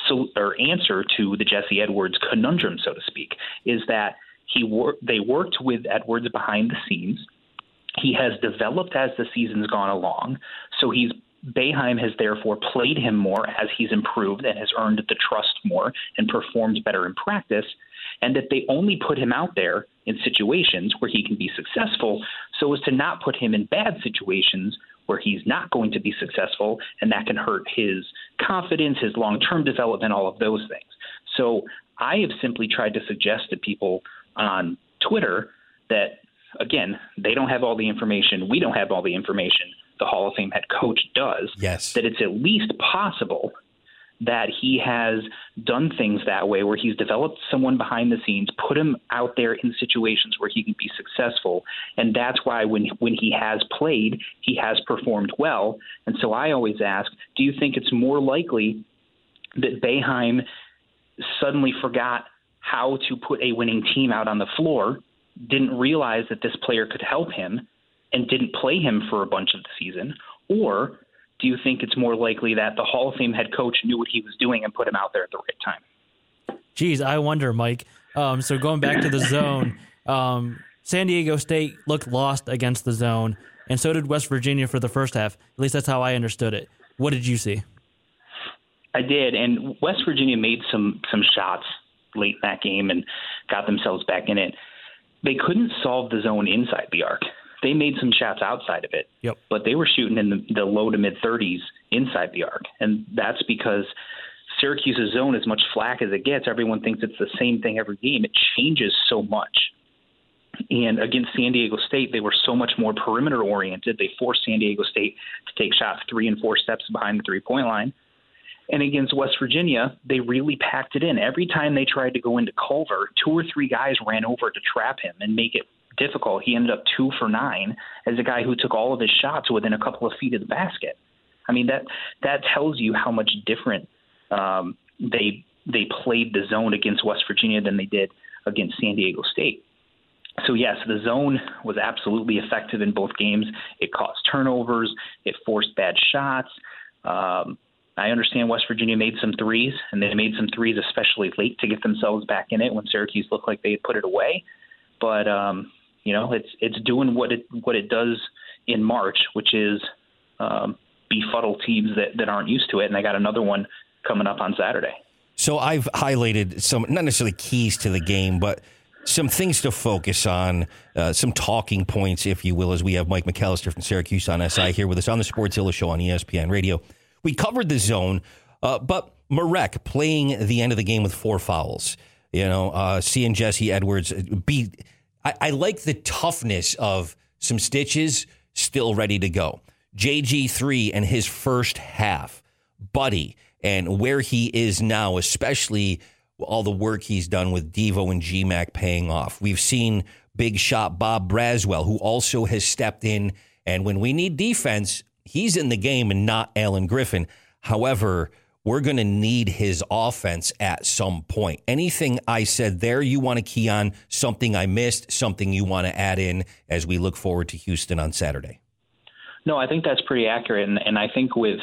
so, or answer to the Jesse Edwards conundrum, so to speak, is that he wor- they worked with Edwards behind the scenes. He has developed as the season's gone along, so he's Boeheim has therefore played him more as he's improved and has earned the trust more and performed better in practice, and that they only put him out there in situations where he can be successful so as to not put him in bad situations where he's not going to be successful and that can hurt his confidence, his long term development, all of those things. So I have simply tried to suggest to people on Twitter that, again, they don't have all the information. We don't have all the information. The Hall of Fame head coach does. Yes. That it's at least possible that he has done things that way where he's developed someone behind the scenes, put him out there in situations where he can be successful. And that's why when when he has played, he has performed well. And so I always ask, do you think it's more likely that Boeheim suddenly forgot how to put a winning team out on the floor, didn't realize that this player could help him, and didn't play him for a bunch of the season? Or do you think it's more likely that the Hall of Fame head coach knew what he was doing and put him out there at the right time? Geez, I wonder, Mike. Um, so going back to the zone, um, San Diego State looked lost against the zone, and so did West Virginia for the first half. At least that's how I understood it. What did you see? I did, and West Virginia made some some shots late in that game and got themselves back in it. They couldn't solve the zone inside the arc. They made some shots outside of it, yep. but they were shooting in the, the low to mid 30s inside the arc, and that's because Syracuse's zone, as much flack as it gets, everyone thinks it's the same thing every game. It changes so much. And against San Diego State, they were so much more perimeter oriented. They forced San Diego State to take shots three and four steps behind the three point line. And against West Virginia, they really packed it in. Every time they tried to go into Culver, two or three guys ran over to trap him and make it difficult. He ended up two for nine as a guy who took all of his shots within a couple of feet of the basket. I mean that that tells you how much different um, they they played the zone against West Virginia than they did against San Diego State. So yes, the zone was absolutely effective in both games. It caused turnovers. It forced bad shots. Um, I understand West Virginia made some threes, and they made some threes especially late to get themselves back in it when Syracuse looked like they had put it away. But um, you know, it's it's doing what it what it does in March, which is um, befuddle teams that, that aren't used to it, and I got another one coming up on Saturday. So I've highlighted some not necessarily keys to the game, but some things to focus on, uh, some talking points, if you will, as we have Mike McAllister from Syracuse on SI here with us on the Sportszilla Show on ESPN Radio. We covered the zone, uh, but Marek playing the end of the game with four fouls. You know, uh, seeing Jesse Edwards be, I, I like the toughness of some stitches still ready to go. JG3 and his first half, Buddy, and where he is now, especially all the work he's done with Devo and GMAC paying off. We've seen big shot Bob Braswell, who also has stepped in. And when we need defense, he's in the game and not Alan Griffin. However, we're going to need his offense at some point. Anything I said there you want to key on, something I missed, something you want to add in as we look forward to Houston on Saturday? No, I think that's pretty accurate. And, and I think with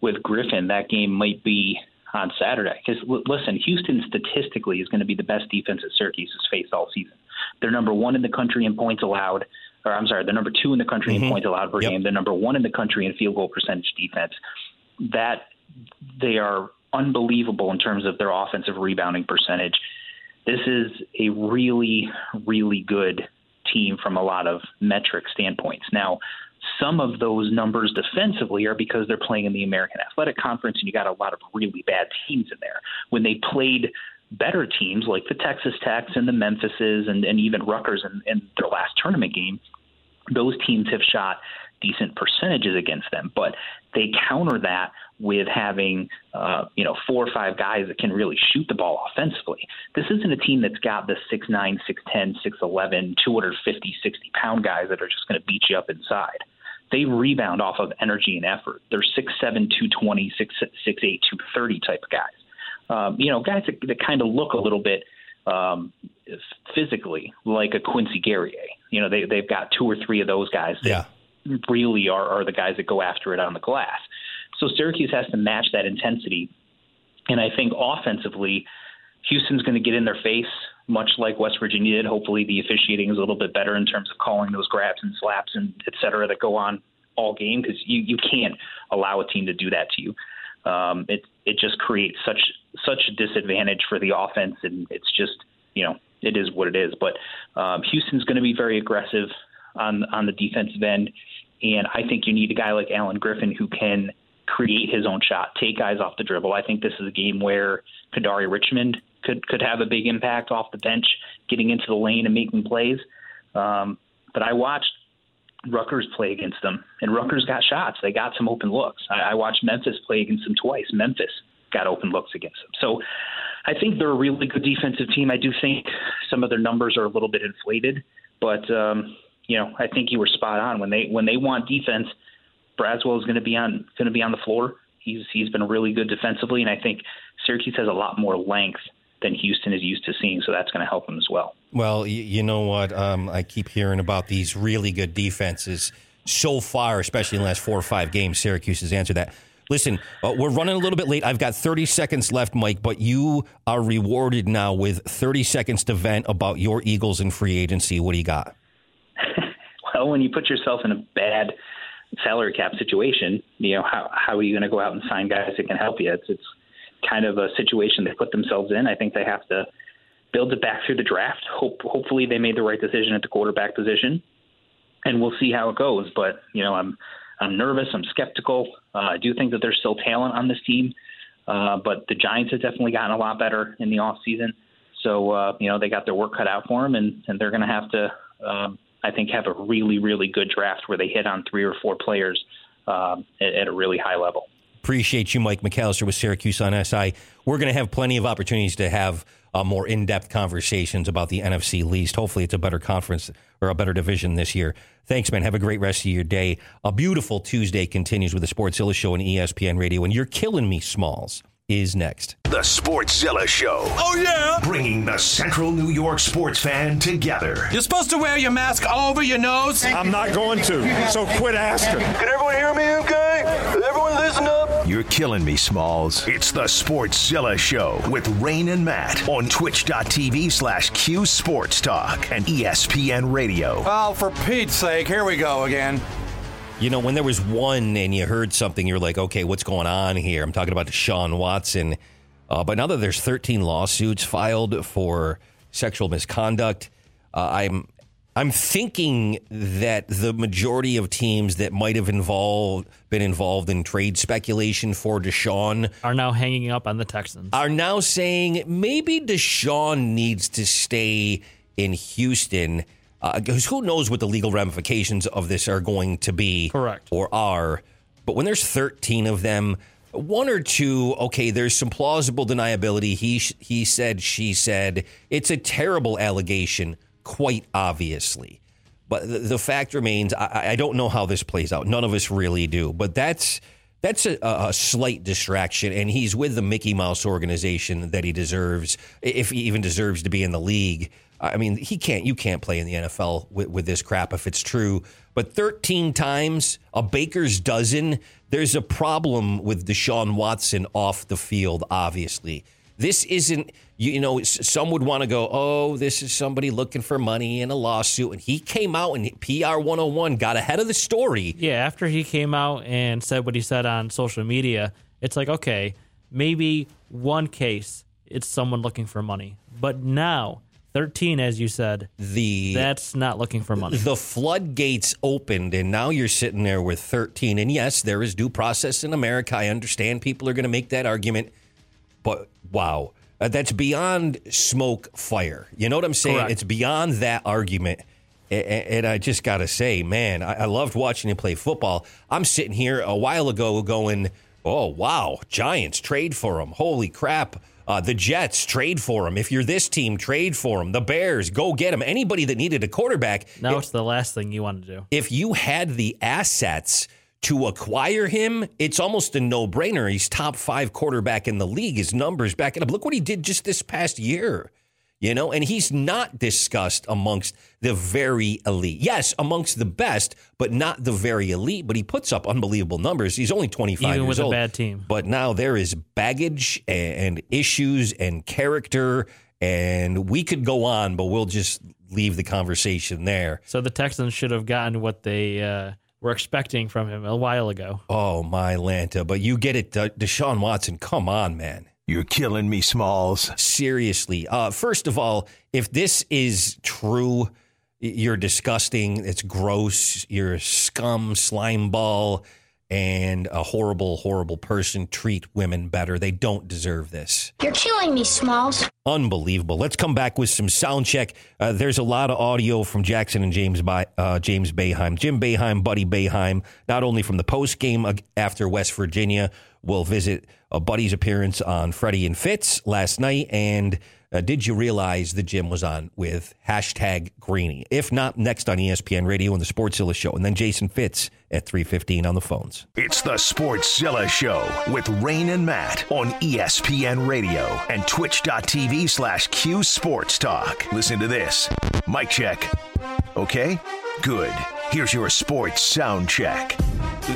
with Griffin, that game might be on Saturday. Because l- listen, Houston statistically is going to be the best defense that Syracuse has faced all season. They're number one in the country in points allowed, or I'm sorry, they're number two in the country Mhm. in points allowed per Yep. game. They're number one in the country in field goal percentage defense. That they are unbelievable in terms of their offensive rebounding percentage. This is a really, really good team from a lot of metric standpoints. Now, some of those numbers defensively are because they're playing in the American Athletic Conference and you got a lot of really bad teams in there. When they played better teams like the Texas Techs and the Memphises and, and even Rutgers in, in their last tournament game, those teams have shot decent percentages against them, but they counter that with having uh, you know four or five guys that can really shoot the ball offensively. This isn't a team that's got the 6'9", 6'10", 6'11", 250, 60 pound guys that are just going to beat you up inside. They rebound off of energy and effort. They're 6'7", 220, 6'8", 230 type of guys. Um, you know, guys that, that kind of look a little bit um, physically like a Quincy Guerrier. You know, they they've got two or three of those guys that Yeah. Really are, are the guys that go after it on the glass. So Syracuse has to match that intensity. And I think offensively, Houston's going to get in their face, much like West Virginia did. Hopefully, the officiating is a little bit better in terms of calling those grabs and slaps and et cetera that go on all game because you, you can't allow a team to do that to you. Um, it it just creates such such a disadvantage for the offense, and it's just you know it is what it is. But um, Houston's going to be very aggressive on on the defensive end, and I think you need a guy like Alan Griffin who can create his own shot, take guys off the dribble. I think this is a game where Kadari Richmond could could have a big impact off the bench, getting into the lane and making plays. Um, but I watched Rutgers play against them, and Rutgers got shots. They got some open looks. I, I watched Memphis play against them twice. Memphis got open looks against them. So I think they're a really good defensive team. I do think some of their numbers are a little bit inflated, but um, you know I think you were spot on when they when they want defense. Braswell is going to be on going to be on the floor. He's he's been really good defensively, and I think Syracuse has a lot more length than Houston is used to seeing, so that's going to help them as well. Well, you, you know what? Um, I keep hearing about these really good defenses. So far, especially in the last four or five games, Syracuse has answered that. Listen, uh, we're running a little bit late. I've got 30 seconds left, Mike, but you are rewarded now with 30 seconds to vent about your Eagles in free agency. What do you got? (laughs) Well, when you put yourself in a bad salary cap situation, you know how how are you going to go out and sign guys that can help you? It's it's kind of a situation they put themselves in. I think they have to build it back through the draft. Hope hopefully they made the right decision at the quarterback position, and we'll see how it goes. But you know I'm I'm nervous. I'm skeptical. Uh, I do think that there's still talent on this team, uh, but the Giants have definitely gotten a lot better in the off season. So uh, you know they got their work cut out for them, and and they're going to have to. Um, I think have a really really good draft where they hit on three or four players um, at, at a really high level. Appreciate you, Mike McAllister, with Syracuse on SI. We're going to have plenty of opportunities to have uh, more in depth conversations about the NFC least. Hopefully, it's a better conference or a better division this year. Thanks, man. Have a great rest of your day. A beautiful Tuesday continues with the Sportszilla Show and ESPN Radio. And you're killing me, Smalls, is next. The Sportszilla Show. Oh, yeah? Bringing the Central New York sports fan together. You're supposed to wear your mask over your nose? I'm not going to, so quit asking. Can everyone hear me okay? Everyone listen up. You're killing me, Smalls. It's the Sportszilla Show with Rain and Matt on twitch.tv slash Q Sports Talk and ESPN Radio. Oh, for Pete's sake, here we go again. You know, when there was one and you heard something, you're like, okay, what's going on here? I'm talking about Deshaun Watson. Uh, but now that there's 13 lawsuits filed for sexual misconduct, uh, I'm I'm thinking that the majority of teams that might have involved been involved in trade speculation for Deshaun are now hanging up on the Texans. are now saying maybe Deshaun needs to stay in Houston Uh, because who knows what the legal ramifications of this are going to be Correct. or are. But when there's 13 of them, one or two, okay, there's some plausible deniability. He he said, she said. It's a terrible allegation, quite obviously. But the, the fact remains, I, I don't know how this plays out. None of us really do. But that's That's a, a slight distraction, and he's with the Mickey Mouse organization that he deserves, if he even deserves to be in the league. I mean, he can't. You can't play in the NFL with, with this crap if it's true. But 13 times, a baker's dozen. There's a problem with Deshaun Watson off the field. Obviously, this isn't. You know, some would want to go, oh, this is somebody looking for money in a lawsuit. And he came out and PR 101 got ahead of the story. Yeah, after he came out and said what he said on social media, it's like, okay, maybe one case it's someone looking for money. But now, 13, as you said, the that's not looking for money. The floodgates opened, and now you're sitting there with 13. And yes, there is due process in America. I understand people are going to make that argument. But wow uh, that's beyond smoke fire. You know what I'm saying? Correct. It's beyond that argument. And, and I just got to say, man, I, I loved watching him play football. I'm sitting here a while ago going, oh, wow, Giants trade for him. Holy crap. Uh, the Jets trade for him. If you're this team, trade for him. The Bears, go get him. Anybody that needed a quarterback. Now if, it's the last thing you want to do. If you had the assets to acquire him, it's almost a no brainer. He's top five quarterback in the league. His numbers back it up. Look what he did just this past year. You know, and he's not discussed amongst the very elite. Yes, amongst the best, but not the very elite. But he puts up unbelievable numbers. He's only 25 Even years with old. a bad team. But now there is baggage and issues and character. And we could go on, but we'll just leave the conversation there. So the Texans should have gotten what they uh, were expecting from him a while ago. Oh, my Lanta. But you get it, De- Deshaun Watson. Come on, man. You're killing me, Smalls. Seriously. Uh, first of all, if this is true, you're disgusting. It's gross. You're a scum, slime ball, and a horrible, horrible person. Treat women better. They don't deserve this. You're killing me, Smalls. Unbelievable. Let's come back with some sound check. Uh, there's a lot of audio from Jackson and James by, uh, James Boeheim, Jim Boeheim, Buddy Boeheim, not only from the post game after West Virginia. We'll visit uh, Buddy's appearance on Freddie and Fitz last night. And uh, did you realize the Jim was on with hashtag Greeny? If not, next on ESPN Radio and the Sportszilla Show. And then Jason Fitz at 315 on the phones. It's the Sportszilla Show with Rain and Matt on ESPN Radio and twitch.tv slash Q Sports Talk. Listen to this. Mic check. Okay? Good. Here's your sports sound check.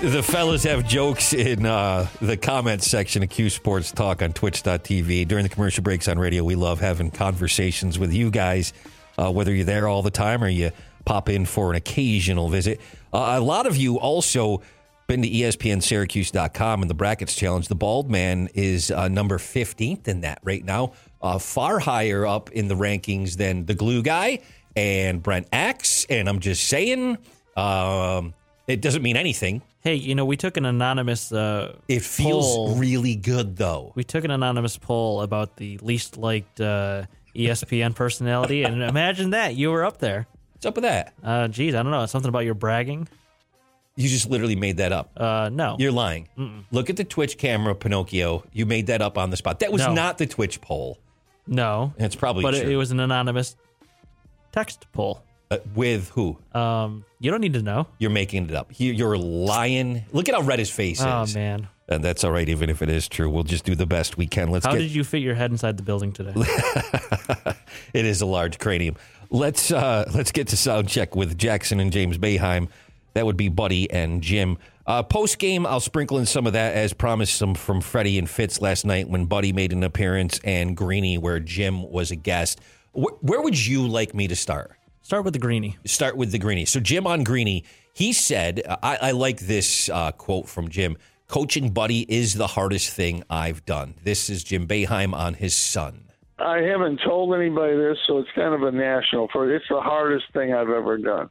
The fellas have jokes in uh, the comments section of Q Sports Talk on twitch.tv. During the commercial breaks on radio, we love having conversations with you guys, uh, whether you're there all the time or you pop in for an occasional visit. Uh, a lot of you also been to ESPNSyracuse.com and the Brackets Challenge. The Bald Man is uh, number 15th in that right now, uh, far higher up in the rankings than the Glue Guy and Brent Axe. And I'm just saying, um, it doesn't mean anything. Hey, you know, we took an anonymous. Uh, It feels poll. really good, though. We took an anonymous poll about the least liked uh, ESPN personality, and (laughs) imagine that you were up there. What's up with that? Uh, geez, I don't know. Something about your bragging. You just literally made that up. Uh, no, You're lying. Look at the Twitch camera, Pinocchio. You made that up on the spot. That was No. not the Twitch poll. no. It's probably but it was an anonymous text poll. Uh, with who? Um, you don't need to know. You're making it up. You- You're lying. Look at how red his face Oh is. Oh man, And that's all right, even if it is true. We'll just do the best we can. Let's how get. did you fit your head inside the building today? (laughs) it is a large cranium. Let's uh, let's get to sound check with Jackson and James Boeheim. That would be Buddy and Jim. Uh, Post game, I'll sprinkle in some of that as promised. Some from Freddie and Fitz last night when Buddy made an appearance and Greeny where Jim was a guest. Wh- where would you like me to start? Start with the Greeny. Start with the Greeny. So Jim on Greeny, he said, I, I like this uh, quote from Jim. Coaching Buddy is the hardest thing I've done. This is Jim Boeheim on his son. I haven't told anybody this, so it's kind of a national for it's the hardest thing I've ever done.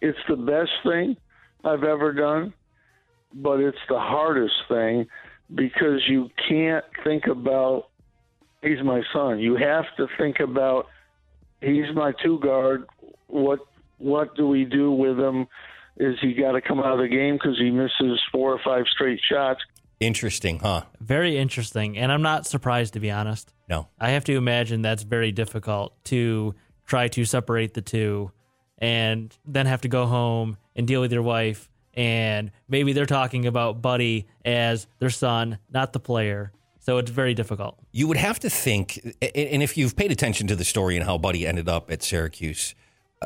It's the best thing I've ever done, but it's the hardest thing because you can't think about he's my son. You have to think about he's my two guard. What what do we do with him? Is he got to come out of the game because he misses four or five straight shots? Interesting, huh? Very interesting, and I'm not surprised to be honest. No. I have to imagine that's very difficult to try to separate the two, and then have to go home and deal with your wife and maybe they're talking about Buddy as their son, not the player. So it's very difficult. You would have to think, and if you've paid attention to the story and how Buddy ended up at Syracuse,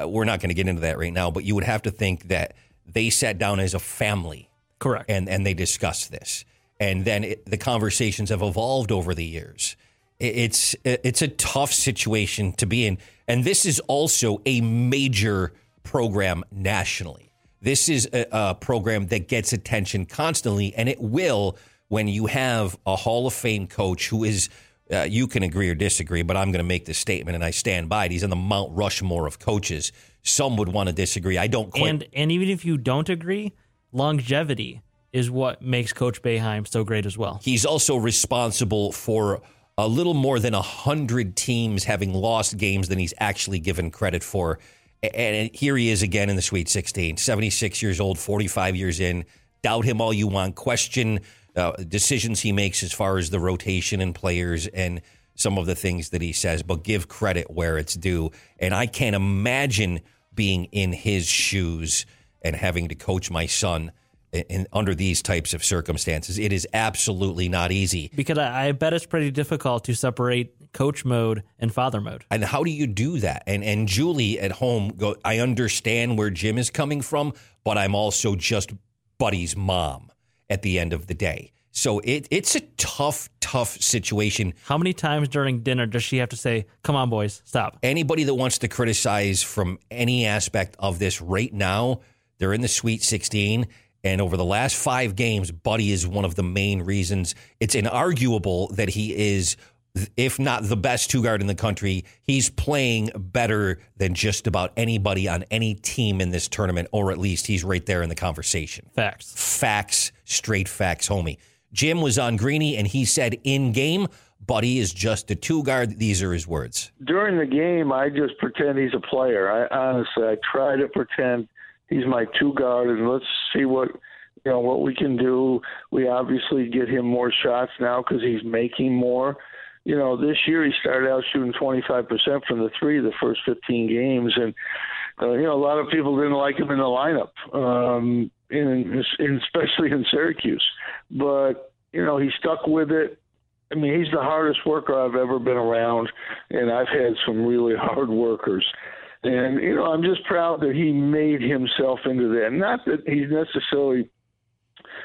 uh, we're not going to get into that right now, but you would have to think that they sat down as a family. Correct. And, and they discussed this. And then it, the conversations have evolved over the years. It, it's, it's a tough situation to be in. And this is also a major program nationally. This is a, a program that gets attention constantly, and it will when you have a Hall of Fame coach who is, uh, you can agree or disagree, but I'm going to make this statement and I stand by it. He's in the Mount Rushmore of coaches. Some would want to disagree. I don't quite. And and even if you don't agree, longevity is what makes Coach Boeheim so great as well. He's also responsible for a little more than 100 teams having lost games than he's actually given credit for. And here he is again in the Sweet 16, 76 years old, 45 years in. Doubt him all you want. Question uh, decisions he makes as far as the rotation and players and some of the things that he says, but give credit where it's due. And I can't imagine being in his shoes and having to coach my son in, in, under these types of circumstances. It is absolutely not easy. Because I, I bet it's pretty difficult to separate coach mode and father mode. And how do you do that? And and Juli at home go I understand where Jim is coming from, but I'm also just Buddy's mom at the end of the day. So it it's a tough, tough situation. How many times during dinner does she have to say, "Come on, boys, stop"? Anybody that wants to criticize from any aspect of this right now, they're in the Sweet 16, and over the last five games, Buddy is one of the main reasons. It's inarguable that he is if not the best two guard in the country, he's playing better than just about anybody on any team in this tournament, or at least he's right there in the conversation. Facts. Facts, straight facts, homie. Jim was on Greeny and he said in game, Buddy is just a two guard. These are his words. During the game, I just pretend he's a player. I honestly, I try to pretend he's my two guard, and let's see what you know what we can do. We obviously get him more shots now because he's making more you know, this year he started out shooting 25% from the three the first 15 games, and uh, you know a lot of people didn't like him in the lineup, um, in, in especially in Syracuse. But you know he stuck with it. I mean, he's the hardest worker I've ever been around, and I've had some really hard workers. And you know, I'm just proud that he made himself into that. Not that he's necessarily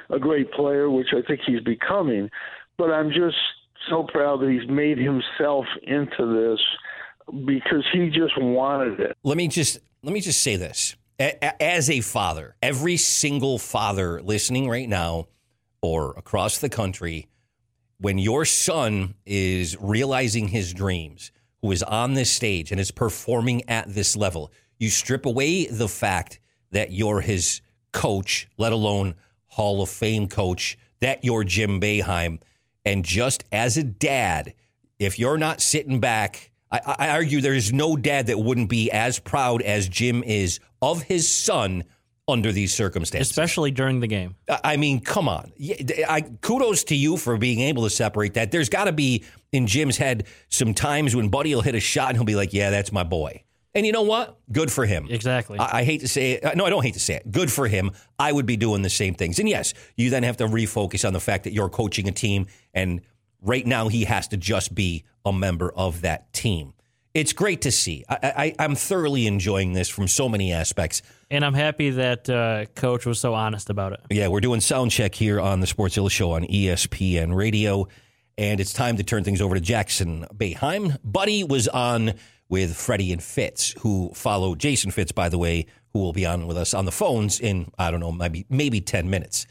a great player, which I think he's becoming, but I'm just so proud that he's made himself into this because he just wanted it. Let me just let me just say this. As a father, every single father listening right now or across the country, when your son is realizing his dreams, who is on this stage and is performing at this level, you strip away the fact that you're his coach, let alone Hall of Fame coach, that you're Jim Boeheim and just as a dad, if you're not sitting back, I, I argue there's no dad that wouldn't be as proud as Jim is of his son under these circumstances, especially during the game. I mean, come on. I, kudos to you for being able to separate that. There's got to be in Jim's head some times when Buddy will hit a shot and he'll be like, "Yeah, that's my boy." And you know what? Good for him. Exactly. I, I, hate to say it. Uh, no, I don't hate to say it. Good for him. I would be doing the same things. And yes, you then have to refocus on the fact that you're coaching a team, and right now he has to just be a member of that team. It's great to see. I, am thoroughly enjoying this from so many aspects. And I'm happy that uh, Coach was so honest about it. Yeah, we're doing sound check here on the Sportszilla Show on ESPN Radio. And it's time to turn things over to Jackson Boeheim. Buddy was on with Freddie and Fitz, who follow Jason Fitz, by the way, who will be on with us on the phones in, I don't know, maybe, maybe 10 minutes.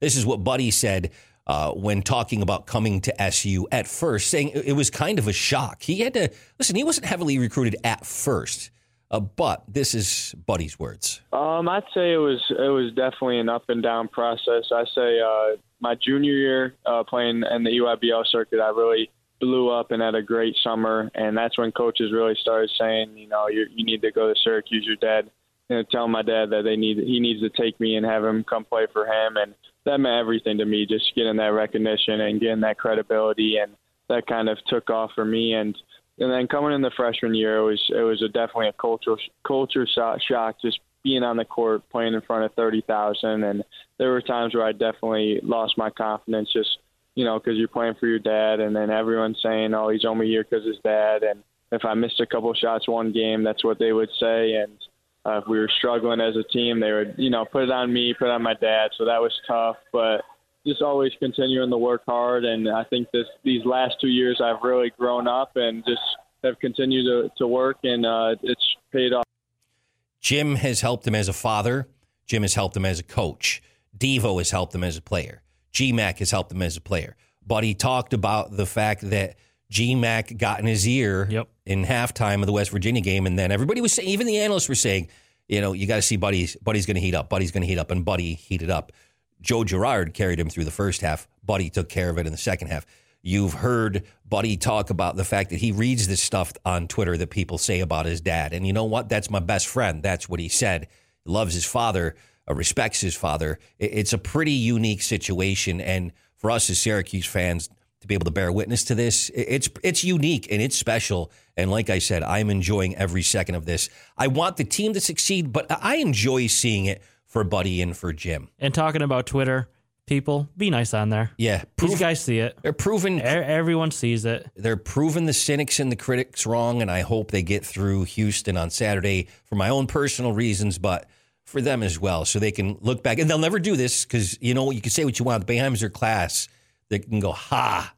This is what Buddy said uh, when talking about coming to SU at first, saying it was kind of a shock. He had to, listen, he wasn't heavily recruited at first. Uh, but this is Buddy's words. Um, I'd say it was it was definitely an up and down process. I say uh, my junior year uh, playing in the EYBL circuit, I really blew up and had a great summer. And that's when coaches really started saying, you know, you you need to go to Syracuse. Your dad, you know, tell my dad that they need he needs to take me and have him come play for him. And that meant everything to me, just getting that recognition and getting that credibility. And that kind of took off for me. And and then coming in the freshman year, it was it was a definitely a cultural culture shock, shock just being on the court, playing in front of thirty thousand, and there were times where I definitely lost my confidence, just you know, because you're playing for your dad, and then everyone's saying, "Oh, he's only here because his dad," and if I missed a couple shots one game, that's what they would say, and uh, if we were struggling as a team, they would, you know, put it on me, put it on my dad. So that was tough, but just always continuing to work hard. And I think this these last two years, I've really grown up and just have continued to, to work, and uh, it's paid off. Jim has helped him as a father. Jim has helped him as a coach. Devo has helped him as a player. GMAC has helped him as a player. But he talked about the fact that GMAC got in his ear yep. in halftime of the West Virginia game, and then everybody was saying, even the analysts were saying, you know, you got to see Buddy's Buddy's going to heat up. Buddy's going to heat up, and Buddy heated up. Joe Girard carried him through the first half. Buddy took care of it in the second half. You've heard Buddy talk about the fact that he reads this stuff on Twitter that people say about his dad, and you know what? That's my best friend. That's what he said. He loves his father, uh, respects his father. It's a pretty unique situation, and for us as Syracuse fans to be able to bear witness to this. It's it's unique and it's special. And like I said, I'm enjoying every second of this. I want the team to succeed, but I enjoy seeing it for Buddy and for Jim. And talking about Twitter, people, be nice on there. Yeah, prove, these guys see it. They're proven. Everyone sees it. They're proving the cynics and the critics wrong, and I hope they get through Houston on Saturday for my own personal reasons, but for them as well, so they can look back. And they'll never do this because you know you can say what you want. Boeheim's their class They can go, ha,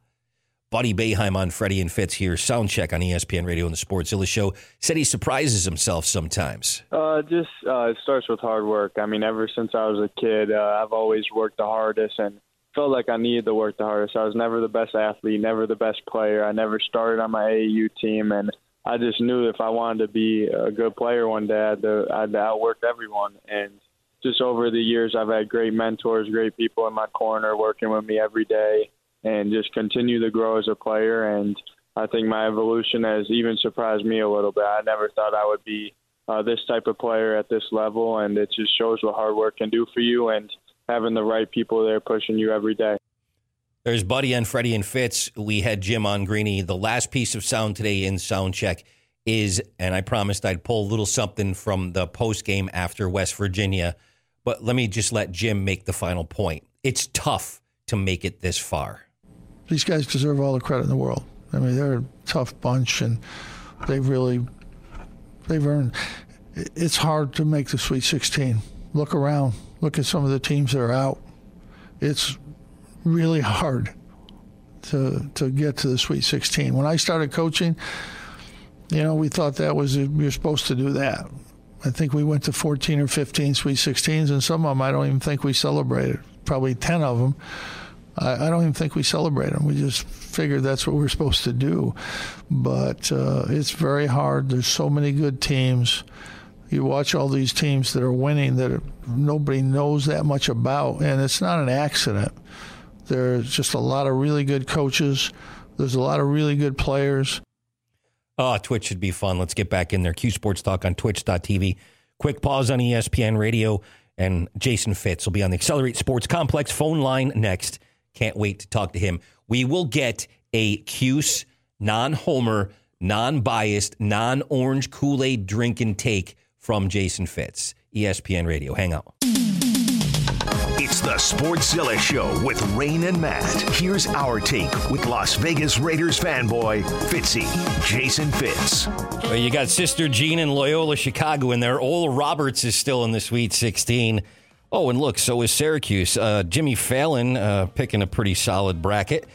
Buddy Boeheim on Freddie and Fitz here. Sound check on ESPN Radio and the Sports Sportszilla Show. Said he surprises himself sometimes. Uh, just uh, it starts with hard work. I mean, ever since I was a kid, uh, I've always worked the hardest and felt like I needed to work the hardest. I was never the best athlete, never the best player. I never started on my AAU team, and I just knew if I wanted to be a good player one day, I had to, I had to outwork everyone. And just over the years, I've had great mentors, great people in my corner working with me every day, and just continue to grow as a player. And I think my evolution has even surprised me a little bit. I never thought I would be uh, this type of player at this level, and it just shows what hard work can do for you and having the right people there pushing you every day. There's Buddy and Freddie and Fitz. We had Jim on Greeny. The last piece of sound today in sound check is, and I promised I'd pull a little something from the post game after West Virginia. But let me just let Jim make the final point. It's tough to make it this far. These guys deserve all the credit in the world. I mean, they're a tough bunch, and they've really they've earned. It's hard to make the Sweet 16. Look around. Look at some of the teams that are out. It's really hard to to get to the Sweet 16. When I started coaching, you know, we thought that was you're supposed to do that. I think we went to 14 or 15 Sweet 16s, and some of them I don't even think we celebrated. Probably 10 of them. I, I don't even think we celebrate them. We just figured that's what we're supposed to do. But uh, it's very hard. There's so many good teams. You watch all these teams that are winning that nobody knows that much about, and it's not an accident. There's just a lot of really good coaches. There's a lot of really good players. Oh, Twitch should be fun. Let's get back in there. Q Sports Talk on twitch.tv. Quick pause on ESPN Radio, and Jason Fitz will be on the Accelerate Sports Complex phone line next. Can't wait to talk to him. We will get a Cuse non homer, non biased, non orange Kool Aid drinking take from Jason Fitz, ESPN Radio. Hang out. It's the Sportszilla Show with Rain and Matt. Here's our take with Las Vegas Raiders fanboy Fitzy, Jason Fitz. Well, you got Sister Jean and Loyola, Chicago, and there. Oral Roberts is still in the Sweet 16. Oh, and look, so is Syracuse. Uh, Jimmy Fallon uh, picking a pretty solid bracket.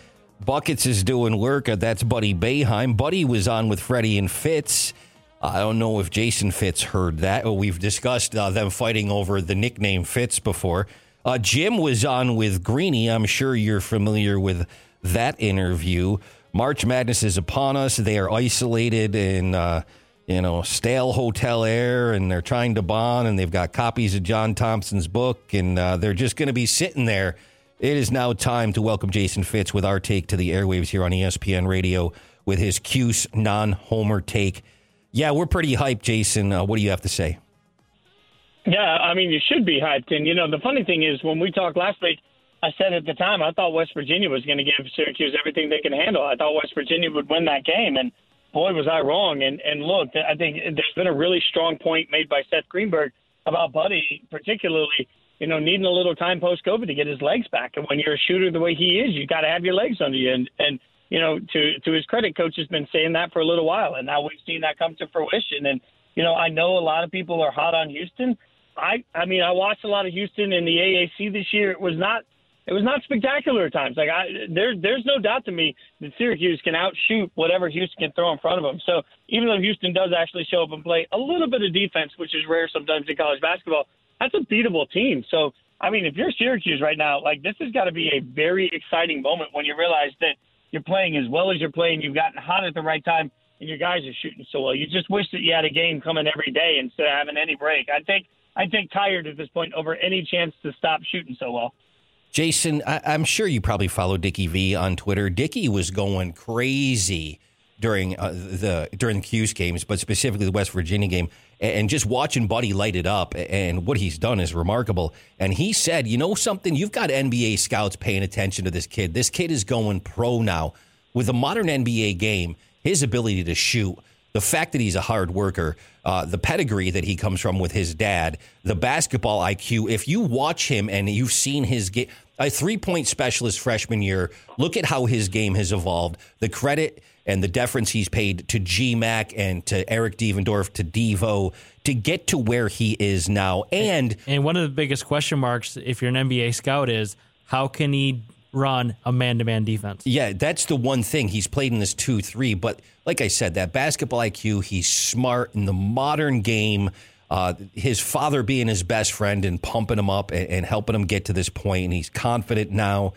Buckets is doing work. Uh, that's Buddy Boeheim. Buddy was on with Freddie and Fitz. I don't know if Jason Fitz heard that. Oh, we've discussed uh, them fighting over the nickname Fitz before. Uh, Jim was on with Greeny. I'm sure you're familiar with that interview. March Madness is upon us. They are isolated in, uh, you know, stale hotel air, and they're trying to bond, and they've got copies of John Thompson's book, and uh, they're just going to be sitting there. It is now time to welcome Jason Fitz with our take to the airwaves here on ESPN Radio with his Cuse non-homer take. Yeah, we're pretty hyped, Jason. Uh, what do you have to say? Yeah, I mean, you should be hyped. And, you know, the funny thing is, when we talked last week, I said at the time I thought West Virginia was going to give Syracuse everything they can handle. I thought West Virginia would win that game. And boy, was I wrong. And, and look, I think there's been a really strong point made by Seth Greenberg about Buddy, particularly, you know, needing a little time post COVID to get his legs back. And when you're a shooter the way he is, you got to have your legs under you. And, and, you know, to, to his credit, coach has been saying that for a little while. And now we've seen that come to fruition. And, you know, I know a lot of people are hot on Houston. I, I mean, I watched a lot of Houston in the AAC this year. It was not it was not spectacular at times. Like I, there, there's no doubt to me that Syracuse can outshoot whatever Houston can throw in front of them. So even though Houston does actually show up and play a little bit of defense, which is rare sometimes in college basketball, that's a beatable team. So I mean, if you're Syracuse right now, like this has got to be a very exciting moment when you realize that you're playing as well as you're playing. You've gotten hot at the right time, and your guys are shooting so well. You just wish that you had a game coming every day instead of having any break. I think I think tired at this point over any chance to stop shooting so well. Jason, I, am sure you probably follow Dickie V on Twitter. Dickie was going crazy during uh, the during the Cuse games, but specifically the West Virginia game, and just watching Buddy light it up and what he's done is remarkable. And he said, "You know something? You've got NBA scouts paying attention to this kid. This kid is going pro now with a modern NBA game. His ability to shoot." the fact that he's a hard worker, uh, the pedigree that he comes from with his dad, the basketball IQ. If you watch him and you've seen his game, a three point specialist freshman year, look at how his game has evolved. The credit and the deference he's paid to G Mac and to Eric Devendorf, to Devo, to get to where he is now. And and one of the biggest question marks, if you're an NBA scout, is how can he run a man to man defense. Yeah, that's the one thing. He's played in this 2 3, but like I said, that basketball IQ, he's smart in the modern game. Uh, his father being his best friend and pumping him up and, and, helping him get to this point, and he's confident now.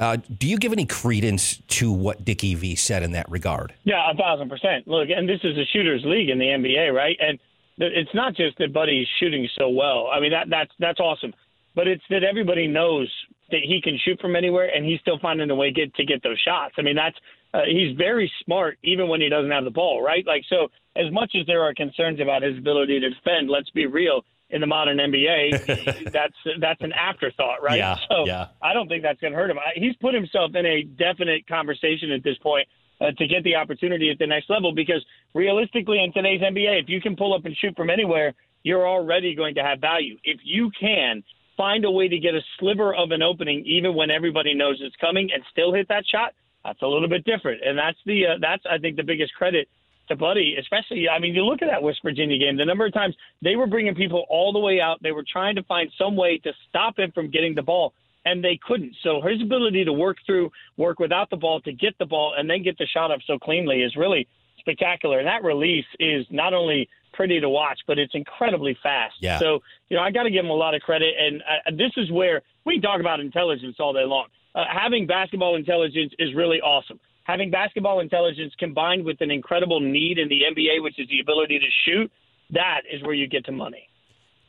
Uh, do you give any credence to what Dickie V said in that regard? Yeah, a thousand percent. Look, and this is a shooters league in the NBA, right? And it's not just that Buddy's shooting so well. I mean, that that's that's awesome, but it's that everybody knows that he can shoot from anywhere, and he's still finding a way get, to get those shots. I mean, that's uh, he's very smart even when he doesn't have the ball, right? Like so, as much as there are concerns about his ability to defend, let's be real. In the modern NBA, (laughs) that's that's an afterthought, right? Yeah, so yeah. I don't think that's going to hurt him. He's put himself in a definite conversation at this point uh, to get the opportunity at the next level because realistically, in today's NBA, if you can pull up and shoot from anywhere, you're already going to have value. If you can find a way to get a sliver of an opening, even when everybody knows it's coming, and still hit that shot, that's a little bit different. And that's the uh, that's I think the biggest credit to Buddy, especially. I mean, you look at that West Virginia game. The number of times they were bringing people all the way out, they were trying to find some way to stop him from getting the ball. And they couldn't. So his ability to work through, work without the ball, to get the ball, and then get the shot up so cleanly is really spectacular. And that release is not only pretty to watch, but it's incredibly fast. Yeah. So, you know, I got to give him a lot of credit. And uh, this is where we talk about intelligence all day long. Uh, having basketball intelligence is really awesome. Having basketball intelligence combined with an incredible need in the NBA, which is the ability to shoot, that is where you get to money.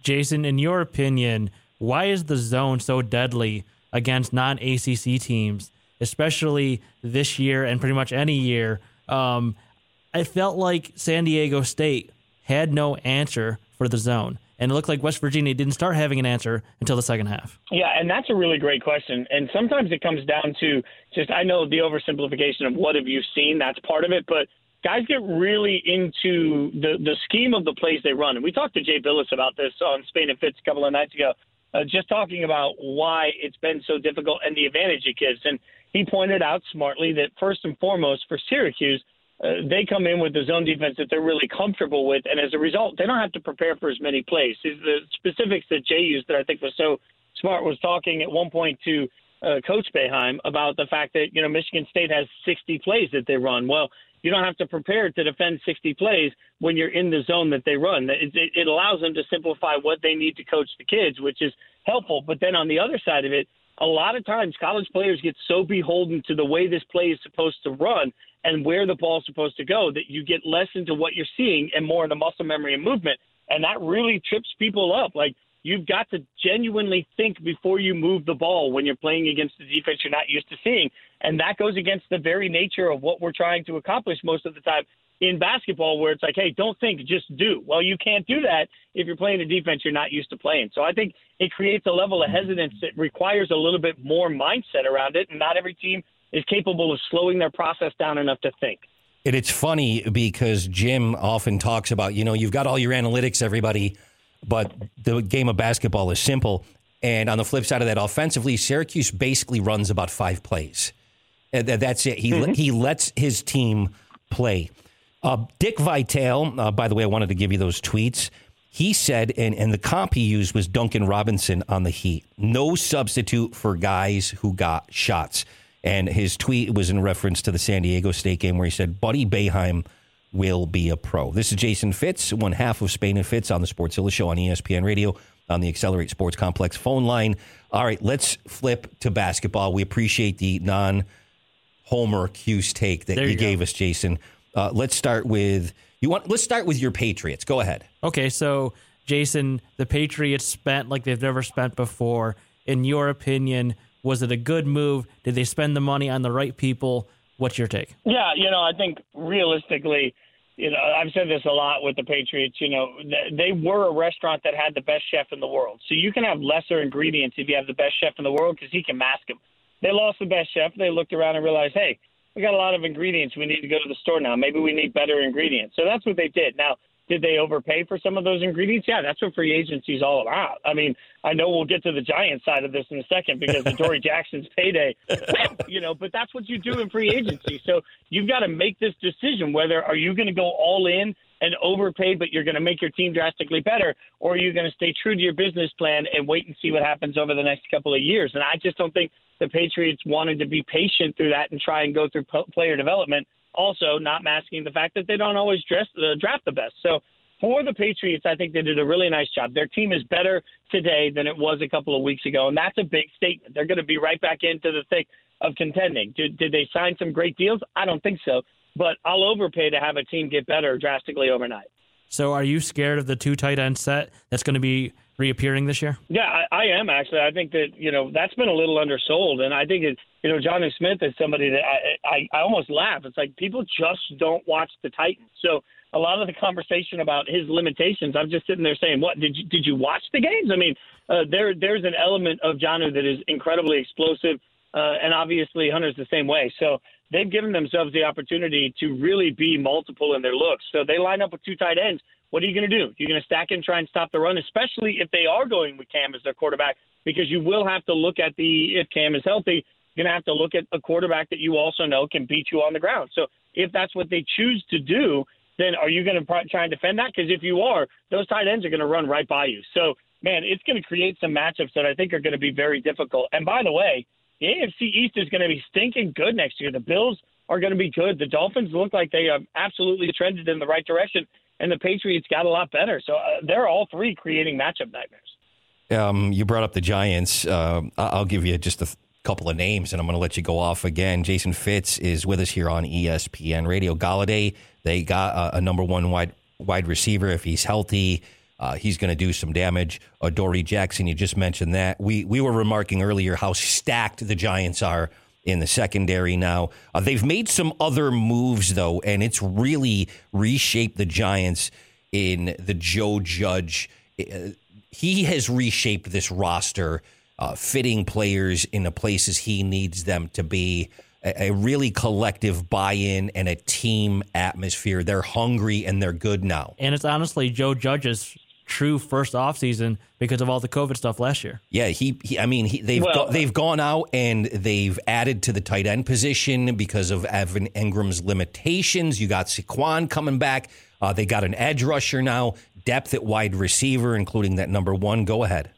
Jason, in your opinion, why is the zone so deadly against non ACC teams, especially this year and pretty much any year? Um, I felt like San Diego State had no answer for the zone. And it looked like West Virginia didn't start having an answer until the second half. Yeah, and that's a really great question. And sometimes it comes down to just, I know the oversimplification of what have you seen, that's part of it. But guys get really into the, the scheme of the plays they run. And we talked to Jay Bilas about this on Spain and Fitz a couple of nights ago, uh, just talking about why it's been so difficult and the advantage it gives. And he pointed out smartly that first and foremost for Syracuse – uh, they come in with the zone defense that they're really comfortable with, and as a result, they don't have to prepare for as many plays. The specifics that Jay used that I think was so smart was talking at one point to uh, Coach Boeheim about the fact that you know Michigan State has 60 plays that they run. Well, you don't have to prepare to defend 60 plays when you're in the zone that they run. It, it, it allows them to simplify what they need to coach the kids, which is helpful. But then on the other side of it, a lot of times college players get so beholden to the way this play is supposed to run and where the ball is supposed to go that you get less into what you're seeing and more into muscle memory and movement. And that really trips people up. Like you've got to genuinely think before you move the ball when you're playing against the defense you're not used to seeing. And that goes against the very nature of what we're trying to accomplish most of the time in basketball where it's like, hey, don't think, just do. Well, you can't do that if you're playing a defense you're not used to playing. So I think it creates a level of hesitance that requires a little bit more mindset around it. And not every team is capable of slowing their process down enough to think. And it's funny because Jim often talks about, you know, you've got all your analytics, everybody, but the game of basketball is simple. And on the flip side of that, offensively, Syracuse basically runs about five plays. And that's it. He Mm-hmm. he lets his team play. Uh, Dick Vitale, uh, by the way, I wanted to give you those tweets. He said, and, and the comp he used was Duncan Robinson on the Heat. No substitute for guys who got shots. And his tweet was in reference to the San Diego State game where he said, Buddy Boeheim will be a pro. This is Jason Fitz, one half of Spain and Fitz on the Sportzilla Show on ESPN Radio on the Accelerate Sports Complex phone line. All right, let's flip to basketball. We appreciate the non Homer Cuse take that There you, you gave us, Jason. Uh, let's start with you want. Let's start with your Patriots. Go ahead. Okay, so Jason, the Patriots spent like they've never spent before. In your opinion, was it a good move? Did they spend the money on the right people? What's your take? Yeah, you know, I think realistically, you know, I've said this a lot with the Patriots. You know, they were a restaurant that had the best chef in the world. So you can have lesser ingredients if you have the best chef in the world because he can mask them. They lost the best chef. They looked around and realized, hey, we got a lot of ingredients. We need to go to the store now. Maybe we need better ingredients. So that's what they did. Now, did they overpay for some of those ingredients? Yeah, that's what free agency is all about. I mean, I know we'll get to the Giants side of this in a second because of (laughs) Adoree Jackson's payday, (laughs) you know, but that's what you do in free agency. So you've got to make this decision whether are you going to go all in and overpay, but you're going to make your team drastically better, or are you going to stay true to your business plan and wait and see what happens over the next couple of years? And I just don't think the Patriots wanted to be patient through that and try and go through player development. Also, not masking the fact that they don't always dress, uh, draft the best. So for the Patriots, I think they did a really nice job. Their team is better today than it was a couple of weeks ago, and that's a big statement. They're going to be right back into the thick of contending. Did, did they sign some great deals? I don't think so, but I'll overpay to have a team get better drastically overnight. So, are you scared of the two tight end set that's going to be reappearing this year? Yeah, I, I am actually. I think that you know that's been a little undersold, and I think it. You know, Jonnu Smith is somebody that I, I I almost laugh. It's like people just don't watch the Titans. So a lot of the conversation about his limitations, I'm just sitting there saying, "What did you did you watch the games?" I mean, uh, there there's an element of Jonnu that is incredibly explosive, uh, and obviously Hunter's the same way. So they've given themselves the opportunity to really be multiple in their looks. So they line up with two tight ends. What are you going to do? You're going to stack and try and stop the run, especially if they are going with Cam as their quarterback, because you will have to look at the if Cam is healthy, you're going to have to look at a quarterback that you also know can beat you on the ground. So if that's what they choose to do, then are you going to try and defend that? Because if you are, those tight ends are going to run right by you. So man, it's going to create some matchups that I think are going to be very difficult. And by the way, the AFC East is going to be stinking good next year. The Bills are going to be good. The Dolphins look like they have absolutely trended in the right direction, and the Patriots got a lot better. So uh, they're all three creating matchup nightmares. Um, you brought up the Giants. Uh, I'll give you just a th- couple of names, and I'm going to let you go off again. Jason Fitz is with us here on ESPN Radio. Golladay, they got a, number one wide wide receiver. If he's healthy, uh, he's going to do some damage. Adoree Jackson, you just mentioned that. We we were remarking earlier how stacked the Giants are in the secondary now. Uh, they've made some other moves though, and it's really reshaped the Giants in the Joe Judge. Uh, he has reshaped this roster, uh, fitting players in the places he needs them to be. A, a really collective buy-in and a team atmosphere. They're hungry and they're good now. And it's honestly Joe Judge's true first offseason because of all the COVID stuff last year. Yeah, he. he I mean, he, they've Well- go, they've gone out and they've added to the tight end position because of Evan Engram's limitations. You got Saquon coming back. Uh, they got an edge rusher now. Depth at wide receiver, including that number one. Go ahead.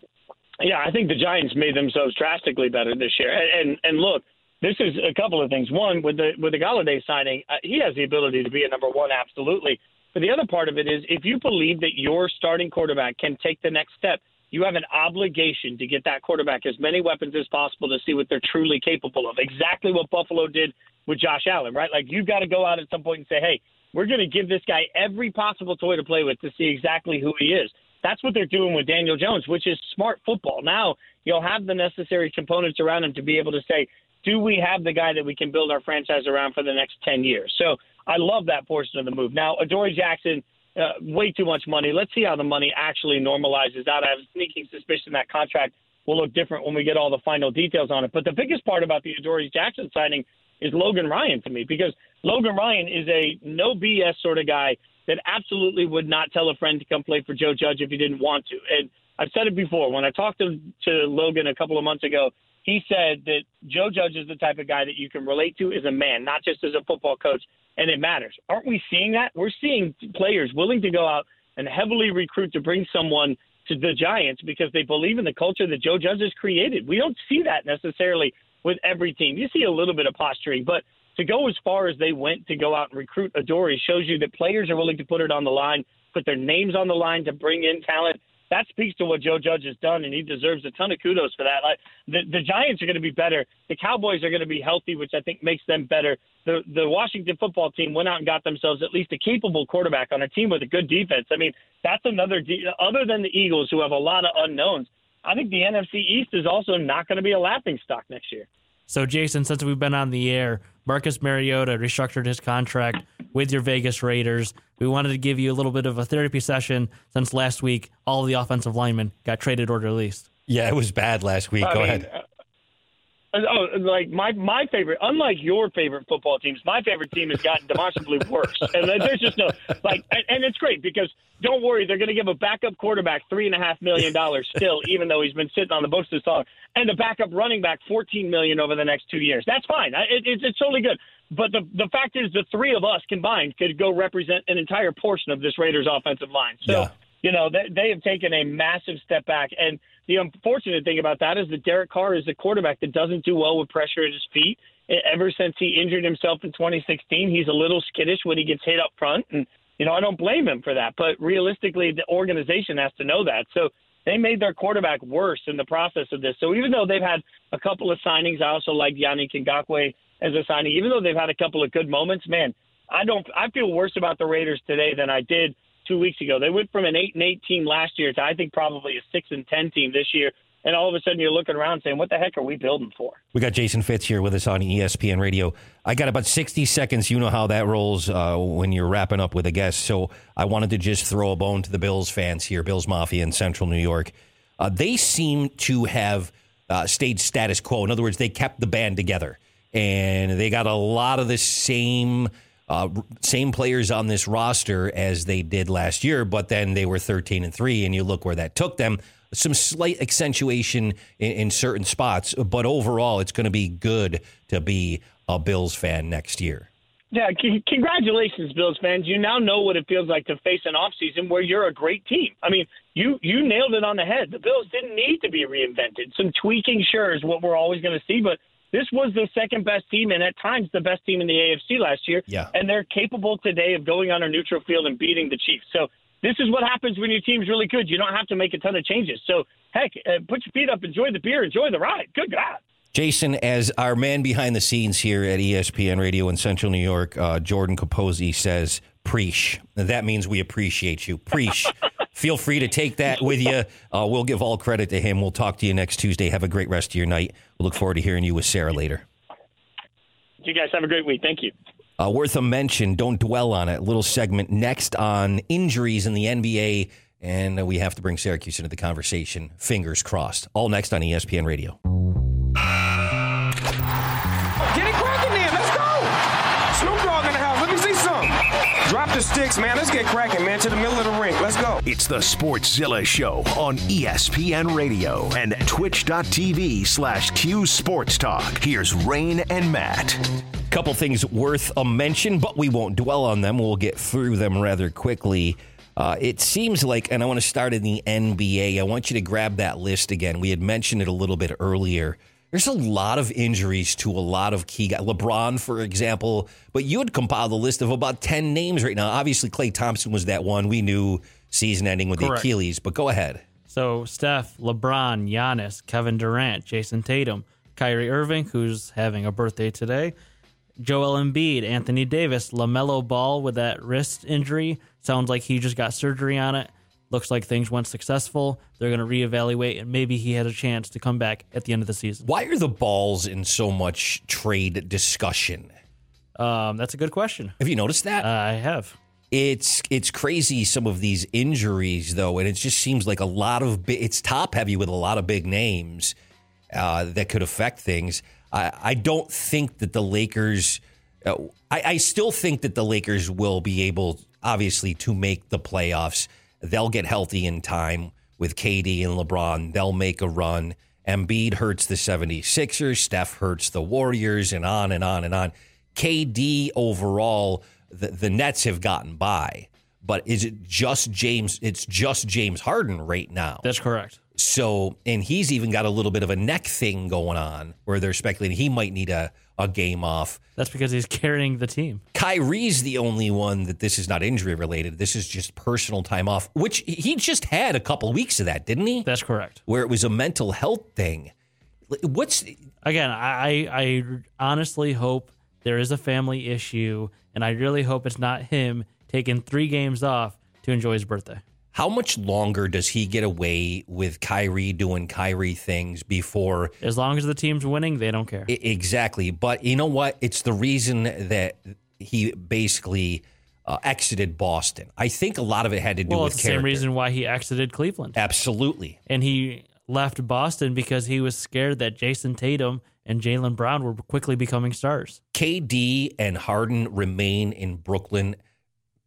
Yeah, I think the Giants made themselves drastically better this year. And and, and look, this is a couple of things. One, with the with the Golladay signing, uh, he has the ability to be a number one, absolutely. But the other part of it is, if you believe that your starting quarterback can take the next step, you have an obligation to get that quarterback as many weapons as possible to see what they're truly capable of. Exactly what Buffalo did with Josh Allen, right? Like you've got to go out at some point and say, hey, we're going to give this guy every possible toy to play with to see exactly who he is. That's what they're doing with Daniel Jones, which is smart football. Now you'll have the necessary components around him to be able to say, do we have the guy that we can build our franchise around for the next 10 years? So I love that portion of the move. Now, Adoree Jackson, uh, way too much money. Let's see how the money actually normalizes out. I have a sneaking suspicion that contract will look different when we get all the final details on it. But the biggest part about the Adoree Jackson signing is Logan Ryan to me because Logan Ryan is a no BS sort of guy that absolutely would not tell a friend to come play for Joe Judge if he didn't want to. And I've said it before. When I talked to, to Logan a couple of months ago, he said that Joe Judge is the type of guy that you can relate to as a man, not just as a football coach, and it matters. Aren't we seeing that? We're seeing players willing to go out and heavily recruit to bring someone to the Giants because they believe in the culture that Joe Judge has created. We don't see that necessarily with every team. You see a little bit of posturing, but to go as far as they went to go out and recruit Adoree' shows you that players are willing to put it on the line, put their names on the line to bring in talent that speaks to what Joe Judge has done, and he deserves a ton of kudos for that. Like the, the Giants are going to be better. The Cowboys are going to be healthy, which I think makes them better. The the Washington football team went out and got themselves at least a capable quarterback on a team with a good defense. I mean, that's another de- other than the Eagles, who have a lot of unknowns. I think the NFC East is also not going to be a laughing stock next year. So, Jason, since we've been on the air, Marcus Mariota restructured his contract with your Vegas Raiders. We wanted to give you a little bit of a therapy session since last week all of the offensive linemen got traded or released. Yeah, it was bad last week. I Go mean, ahead. Uh, uh, Oh, like my my favorite, unlike your favorite football teams, my favorite team has gotten demonstrably worse, (laughs) and there's just no like, and, and it's great because don't worry, they're going to give a backup quarterback three and a half million dollars (laughs) still, even though he's been sitting on the books this long, and a backup running back fourteen million over the next two years. That's fine. It, it's it's totally good. But the the fact is, the three of us combined could go represent an entire portion of this Raiders offensive line. So you know they, they have taken a massive step back and the unfortunate thing about that is that Derek Carr is a quarterback that doesn't do well with pressure at his feet. Ever since he injured himself in 2016, he's a little skittish when he gets hit up front, and you know I don't blame him for that. But realistically, the organization has to know that. So they made their quarterback worse in the process of this. So even though they've had a couple of signings, I also like Yannick Ngakoue as a signing. Even though they've had a couple of good moments, man, I don't. I feel worse about the Raiders today than I did two weeks ago. They went from an eight and eight team last year to I think probably a six and ten team this year. And all of a sudden you're looking around saying, "What the heck are we building for?" We got Jason Fitz here with us on ESPN Radio. I got about 60 seconds. You know how that rolls uh, when you're wrapping up with a guest. So I wanted to just throw a bone to the Bills fans here, Bills Mafia in Central New York. Uh, they seem to have uh, stayed status quo. In other words, they kept the band together, and they got a lot of the same. Uh, same players on this roster as they did last year, but then they were 13 and 3, and you look where that took them. Some slight accentuation in, in certain spots, but overall, it's going to be good to be a Bills fan next year. Yeah, c- congratulations, Bills fans. You now know what it feels like to face an offseason where you're a great team. I mean, you you nailed it on the head. The Bills didn't need to be reinvented. Some tweaking, sure, is what we're always going to see, but this was the second best team and at times the best team in the AFC last year. Yeah. And they're capable today of going on a neutral field and beating the Chiefs. So this is what happens when your team's really good. You don't have to make a ton of changes. So, heck, uh, put your feet up, enjoy the beer, enjoy the ride. Good God. Jason, as our man behind the scenes here at ESPN Radio in Central New York, uh, Jordan Capozzi says, Preach. That means we appreciate you. Preach. (laughs) Feel free to take that with you. Uh, we'll give all credit to him. We'll talk to you next Tuesday. Have a great rest of your night. We'll look forward to hearing you with Sarah later. You guys have a great week. Thank you. Uh, worth a mention. Don't dwell on it. Little segment next on injuries in the NBA. And we have to bring Syracuse into the conversation. Fingers crossed. All next on ESPN Radio. The sticks, man. Let's get cracking, man. To the middle of the ring. Let's go. It's the Sportszilla Show on ESPN Radio and twitch.tv slash Q Sports Talk. Here's Rain and Matt. couple things worth a mention, but we won't dwell on them. We'll get through them rather quickly. Uh, it seems like, and I want to start in the NBA. I want you to grab that list again. We had mentioned it a little bit earlier. There's a lot of injuries to a lot of key guys. LeBron, for example, but you had compiled a list of about 10 names right now. Obviously, Klay Thompson was that one. We knew season ending with the Achilles, but go ahead. So Steph, LeBron, Giannis, Kevin Durant, Jayson Tatum, Kyrie Irving, who's having a birthday today, Joel Embiid, Anthony Davis, LaMelo Ball with that wrist injury. Sounds like he just got surgery on it. Looks like things went successful. They're going to reevaluate, and maybe he had a chance to come back at the end of the season. Why are the balls in so much trade discussion? Um, that's a good question. Have you noticed that? Uh, I have. It's it's crazy some of these injuries though, and it just seems like a lot of bi- it's top heavy with a lot of big names uh, that could affect things. I, I don't think that the Lakers. Uh, I, I still think that the Lakers will be able obviously to make the playoffs. They'll get healthy in time with KD and LeBron. They'll make a run. Embiid hurts the 76ers, Steph hurts the Warriors, and on and on and on. KD overall, the, the Nets have gotten by. But is it just James? It's just James Harden right now. That's correct. So, and he's even got a little bit of a neck thing going on where they're speculating he might need a, a game off. That's because he's carrying the team. Kyrie's the only one that this is not injury related. This is just personal time off, which he just had a couple weeks of that, didn't he? That's correct. Where it was a mental health thing. What's again? I I honestly hope there is a family issue, and I really hope it's not him taking three games off to enjoy his birthday. How much longer does he get away with Kyrie doing Kyrie things before? As long as the team's winning, they don't care. exactly. But you know what? It's the reason that he basically uh, exited Boston. I think a lot of it had to do well, with the same reason why he exited Cleveland. Absolutely. And he left Boston because he was scared that Jayson Tatum and Jaylen Brown were quickly becoming stars. KD and Harden remain in Brooklyn.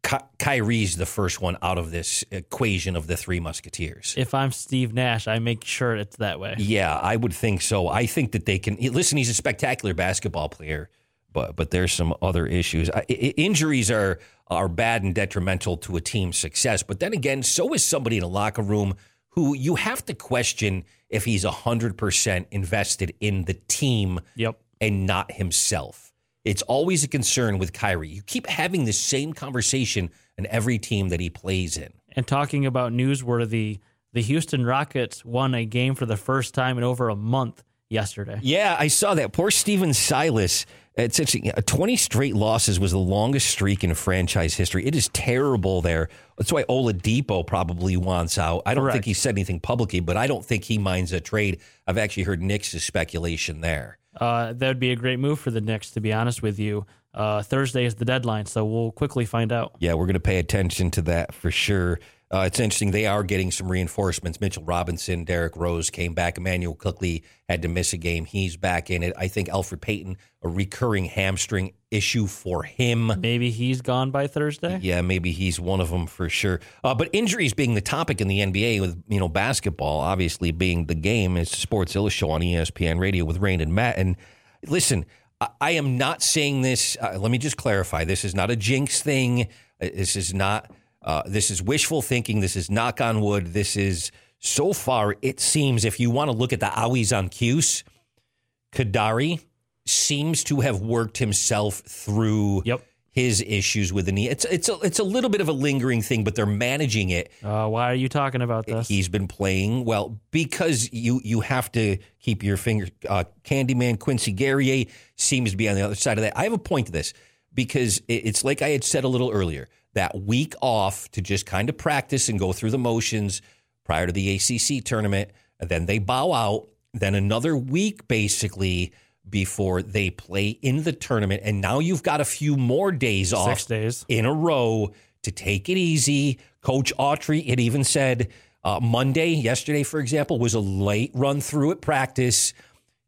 Ky- Kyrie's the first one out of this equation of the three Musketeers. If I'm Steve Nash, I make sure it's that way. Yeah, I would think so. I think that they can listen. He's a spectacular basketball player, but but there's some other issues. I, I, injuries are are bad and detrimental to a team's success. But then again, so is somebody in a locker room who you have to question if he's hundred percent invested in the team. Yep. and not himself. It's always a concern with Kyrie. You keep having the same conversation in every team that he plays in. And talking about newsworthy, the Houston Rockets won a game for the first time in over a month yesterday. Yeah, I saw that. Poor Stephen Silas. It's interesting. 20 straight losses was the longest streak in franchise history. It is terrible there. That's why Oladipo probably wants out. I don't Correct. think he said anything publicly, but I don't think he minds a trade. I've actually heard Knicks speculation there. Uh, that would be a great move for the Knicks, to be honest with you. Uh, Thursday is the deadline, so we'll quickly find out. Yeah, we're going to pay attention to that for sure. Uh, it's interesting. They are getting some reinforcements. Mitchell Robinson, Derrick Rose came back. Immanuel Quickley had to miss a game. He's back in it. I think Elfrid Payton, a recurring hamstring issue for him. Maybe he's gone by Thursday. Yeah, maybe he's one of them for sure. Uh, but injuries being the topic in the NBA with you know basketball obviously being the game is Sports Illustrated show on ESPN Radio with Rain and Matt. And listen, I, I am not saying this. Uh, let me just clarify: this is not a jinx thing. Uh, This is not. Uh, this is wishful thinking. This is knock on wood. This is so far. It seems if you want to look at the owies on Cuse, Kadary seems to have worked himself through his issues with the knee. It's it's a, it's a little bit of a lingering thing, but they're managing it. Uh, why are you talking about this? He's been playing well because you you have to keep your finger. Uh, Candyman Quincy Guerrier seems to be on the other side of that. I have a point to this because it- it's like I had said a little earlier. That week off to just kind of practice and go through the motions prior to the ACC tournament, and then they bow out. Then another week basically before they play in the tournament, and now you've got a few more days off days. in a row to take it easy. Coach Autry had even said uh, Monday, yesterday, for example, was a late run through at practice,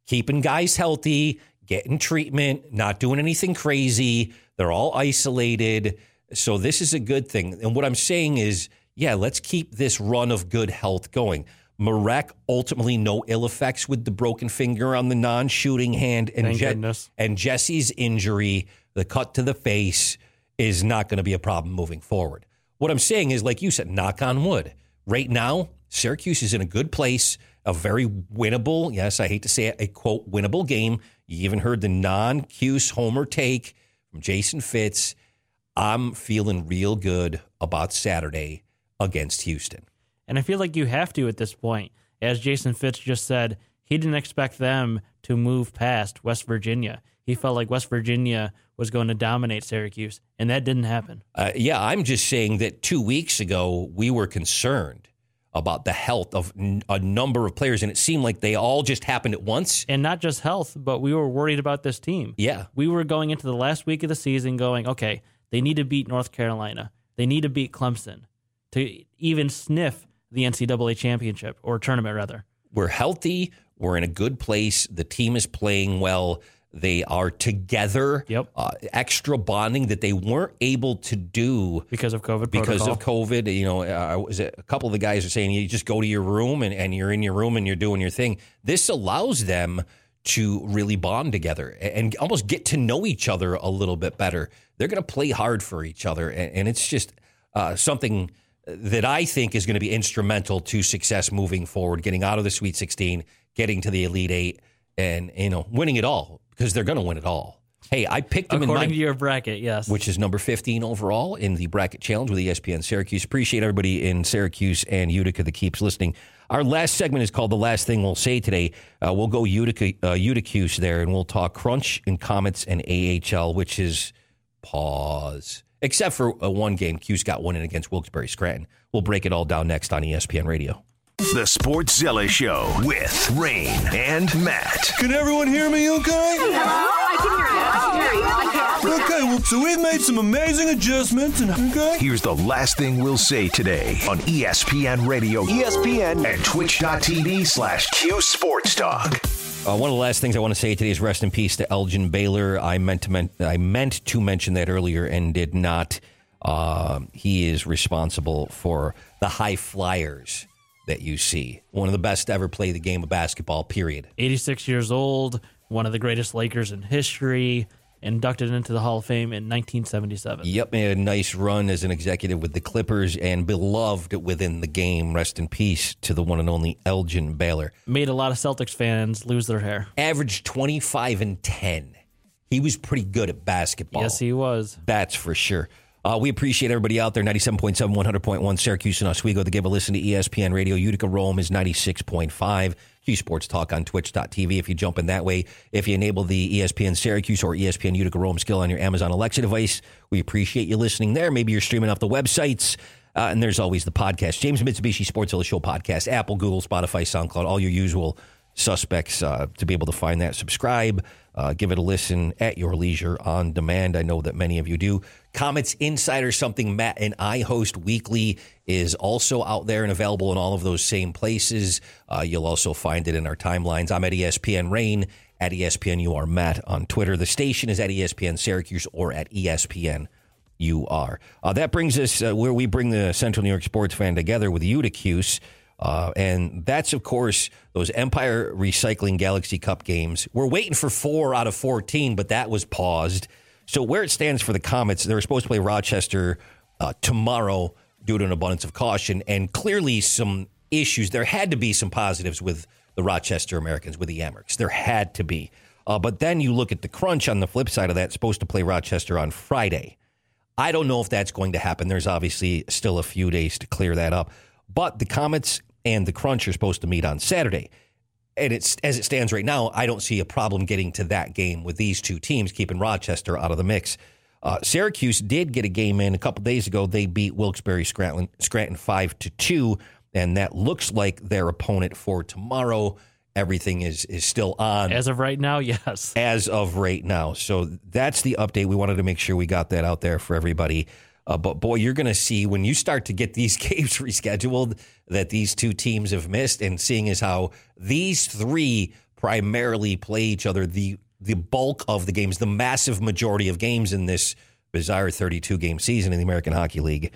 keeping guys healthy, getting treatment, not doing anything crazy. They're all isolated. So this is a good thing. And what I'm saying is, yeah, let's keep this run of good health going. Marek ultimately no ill effects with the broken finger on the non-shooting hand, and Je- and Jesse's injury, the cut to the face, is not going to be a problem moving forward. What I'm saying is, like you said, knock on wood. Right now, Syracuse is in a good place, a very winnable, yes, I hate to say it, a quote, winnable game. You even heard the non Cuse homer take from Jason Fitz. I'm feeling real good about Saturday against Houston. And I feel like you have to at this point. As Jason Fitz just said, he didn't expect them to move past West Virginia. He felt like West Virginia was going to dominate Syracuse, and that didn't happen. Uh, yeah, I'm just saying that two weeks ago we were concerned about the health of n- a number of players, and it seemed like they all just happened at once. And not just health, but we were worried about this team. Yeah. We were going into the last week of the season going, okay, they need to beat North Carolina. They need to beat Clemson to even sniff the NCAA championship or tournament, rather. We're healthy. We're in a good place. The team is playing well. They are together. Yep. Uh, extra bonding that they weren't able to do because of COVID. because protocol. of COVID. You know, uh, was it, a couple of the guys are saying you just go to your room and, and you're in your room and you're doing your thing. This allows them to really bond together and almost get to know each other a little bit better. They're going to play hard for each other, and, it's just uh, something that I think is going to be instrumental to success moving forward, getting out of the Sweet 16, getting to the Elite Eight, and you know, winning it all because they're going to win it all. Hey, I picked them According in my to your bracket, yes. which is number 15 overall in the bracket challenge with ESPN Syracuse. Appreciate everybody in Syracuse and Utica that keeps listening. Our last segment is called The Last Thing We'll Say Today. Uh, we'll go Utica, uh, Uticuse there and we'll talk Crunch and Comets and AHL, which is pause. Except for uh, one game, Cuse got one in against Wilkes-Barre Scranton. We'll break it all down next on ESPN Radio. The Sports Sportszilla Show with Rain and Matt. Can everyone hear me okay? I can hear you. I can hear you. I can. Okay, well, so we've made some amazing adjustments, and okay? Here's the last thing we'll say today on ESPN Radio, ESPN, and twitch.tv slash Q Sports Talk. Uh, one of the last things I want to say today is rest in peace to Elgin Baylor. I meant to men- I meant to mention that earlier and did not. Uh, he is responsible for the high flyers that you see. One of the best to ever play the game of basketball. Period. 86 years old, one of the greatest Lakers in history, inducted into the Hall of Fame in 1977. Yep, made a nice run as an executive with the Clippers and beloved within the game. Rest in peace to the one and only Elgin Baylor. Made a lot of Celtics fans lose their hair. Averaged 25 and 10. He was pretty good at basketball. Yes, he was. That's for sure. Uh, we appreciate everybody out there. 97.7, 100.1 Syracuse and Oswego. To give a listen to ESPN Radio. Utica Rome is 96.5. Q Sports Talk on twitch.tv if you jump in that way. If you enable the ESPN Syracuse or ESPN Utica Rome skill on your Amazon Alexa device, we appreciate you listening there. Maybe you're streaming off the websites. Uh, and there's always the podcast. James Mitsubishi Sports Zilla Show podcast, Apple, Google, Spotify, SoundCloud, all your usual suspects uh, to be able to find that. Subscribe, uh, give it a listen at your leisure on demand. I know that many of you do. Comets Insider, something Matt and I host weekly, is also out there and available in all of those same places. Uh, you'll also find it in our timelines. I'm at ESPN Rain, at ESPN You Are Matt on Twitter. The station is at ESPN Syracuse or at ESPN you are. Uh, that brings us uh, where we bring the Central New York sports fan together with Uticuse. Uh, and that's, of course, those Empire Recycling Galaxy Cup games. We're waiting for four out of 14, but that was paused. So, where it stands for the Comets, they're supposed to play Rochester uh, tomorrow due to an abundance of caution and clearly some issues. There had to be some positives with the Rochester Americans, with the Amerks. There had to be. Uh, but then you look at the crunch on the flip side of that, supposed to play Rochester on Friday. I don't know if that's going to happen. There's obviously still a few days to clear that up. But the Comets and the Crunch are supposed to meet on Saturday. And it's as it stands right now, I don't see a problem getting to that game with these two teams, keeping Rochester out of the mix. Uh, Syracuse did get a game in a couple days ago. They beat Wilkes-Barre Scranton, Scranton five to two, and that looks like their opponent for tomorrow. Everything is is still on As of right now, (laughs) yes. as of right now. So that's the update. We wanted to make sure we got that out there for everybody. Uh, but boy, you're going to see when you start to get these (laughs) games rescheduled that these two teams have missed, and seeing as how these three primarily play each other, the the bulk of the games, the massive majority of games in this bizarre 32 game season in the American Hockey League.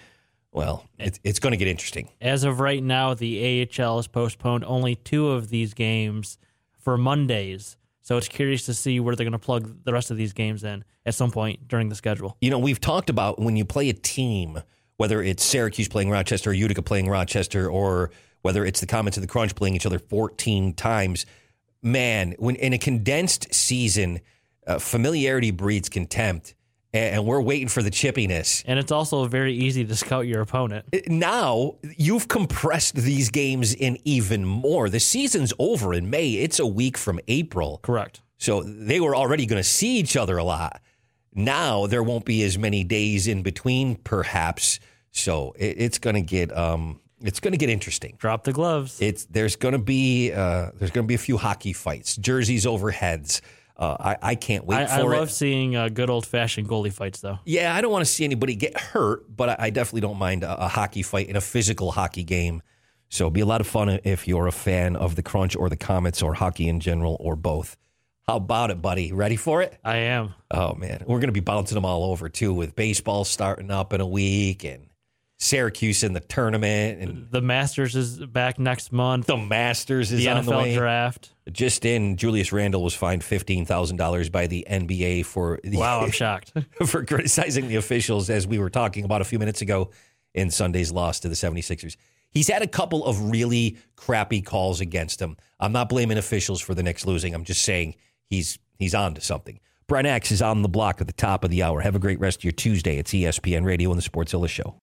Well, it, it's going to get interesting. As of right now, the AHL has postponed only two of these games for Mondays. So it's curious to see where they're going to plug the rest of these games in at some point during the schedule. You know, we've talked about when you play a team, whether it's Syracuse playing Rochester or Utica playing Rochester, or whether it's the Comets and the Crunch playing each other 14 times. Man, when in a condensed season, uh, familiarity breeds contempt, and, we're waiting for the chippiness. And it's also very easy to scout your opponent. Now you've compressed these games in even more. The season's over in May. It's a week from April. Correct. So they were already going to see each other a lot. Now there won't be as many days in between, perhaps. So it, it's going to get um, it's going to get interesting. Drop the gloves. It's there's going to be uh, there's going to be a few hockey fights, jerseys over heads. Uh, I, I can't wait I, for I it. love seeing uh, good old fashioned goalie fights, though. Yeah, I don't want to see anybody get hurt, but I, I definitely don't mind a, a hockey fight in a physical hockey game. So it'll be a lot of fun if you're a fan of the Crunch or the Comets or hockey in general or both. How about it, buddy? Ready for it? I am. Oh man, we're going to be bouncing them all over too, with baseball starting up in a week and Syracuse in the tournament and The Masters is back next month. the Masters is the on the NFL way. draft. Just in, Julius Randle was fined fifteen thousand dollars by the NBA for the, Wow, I'm (laughs) shocked. (laughs) for criticizing the officials, as we were talking about a few minutes ago in Sunday's loss to the 76ers. He's had a couple of really crappy calls against him. I'm not blaming officials for the Knicks losing. I'm just saying he's he's on to something. Brent Axe is on the block at the top of the hour. Have a great rest of your Tuesday. It's ESPN Radio and the Sportzilla Show.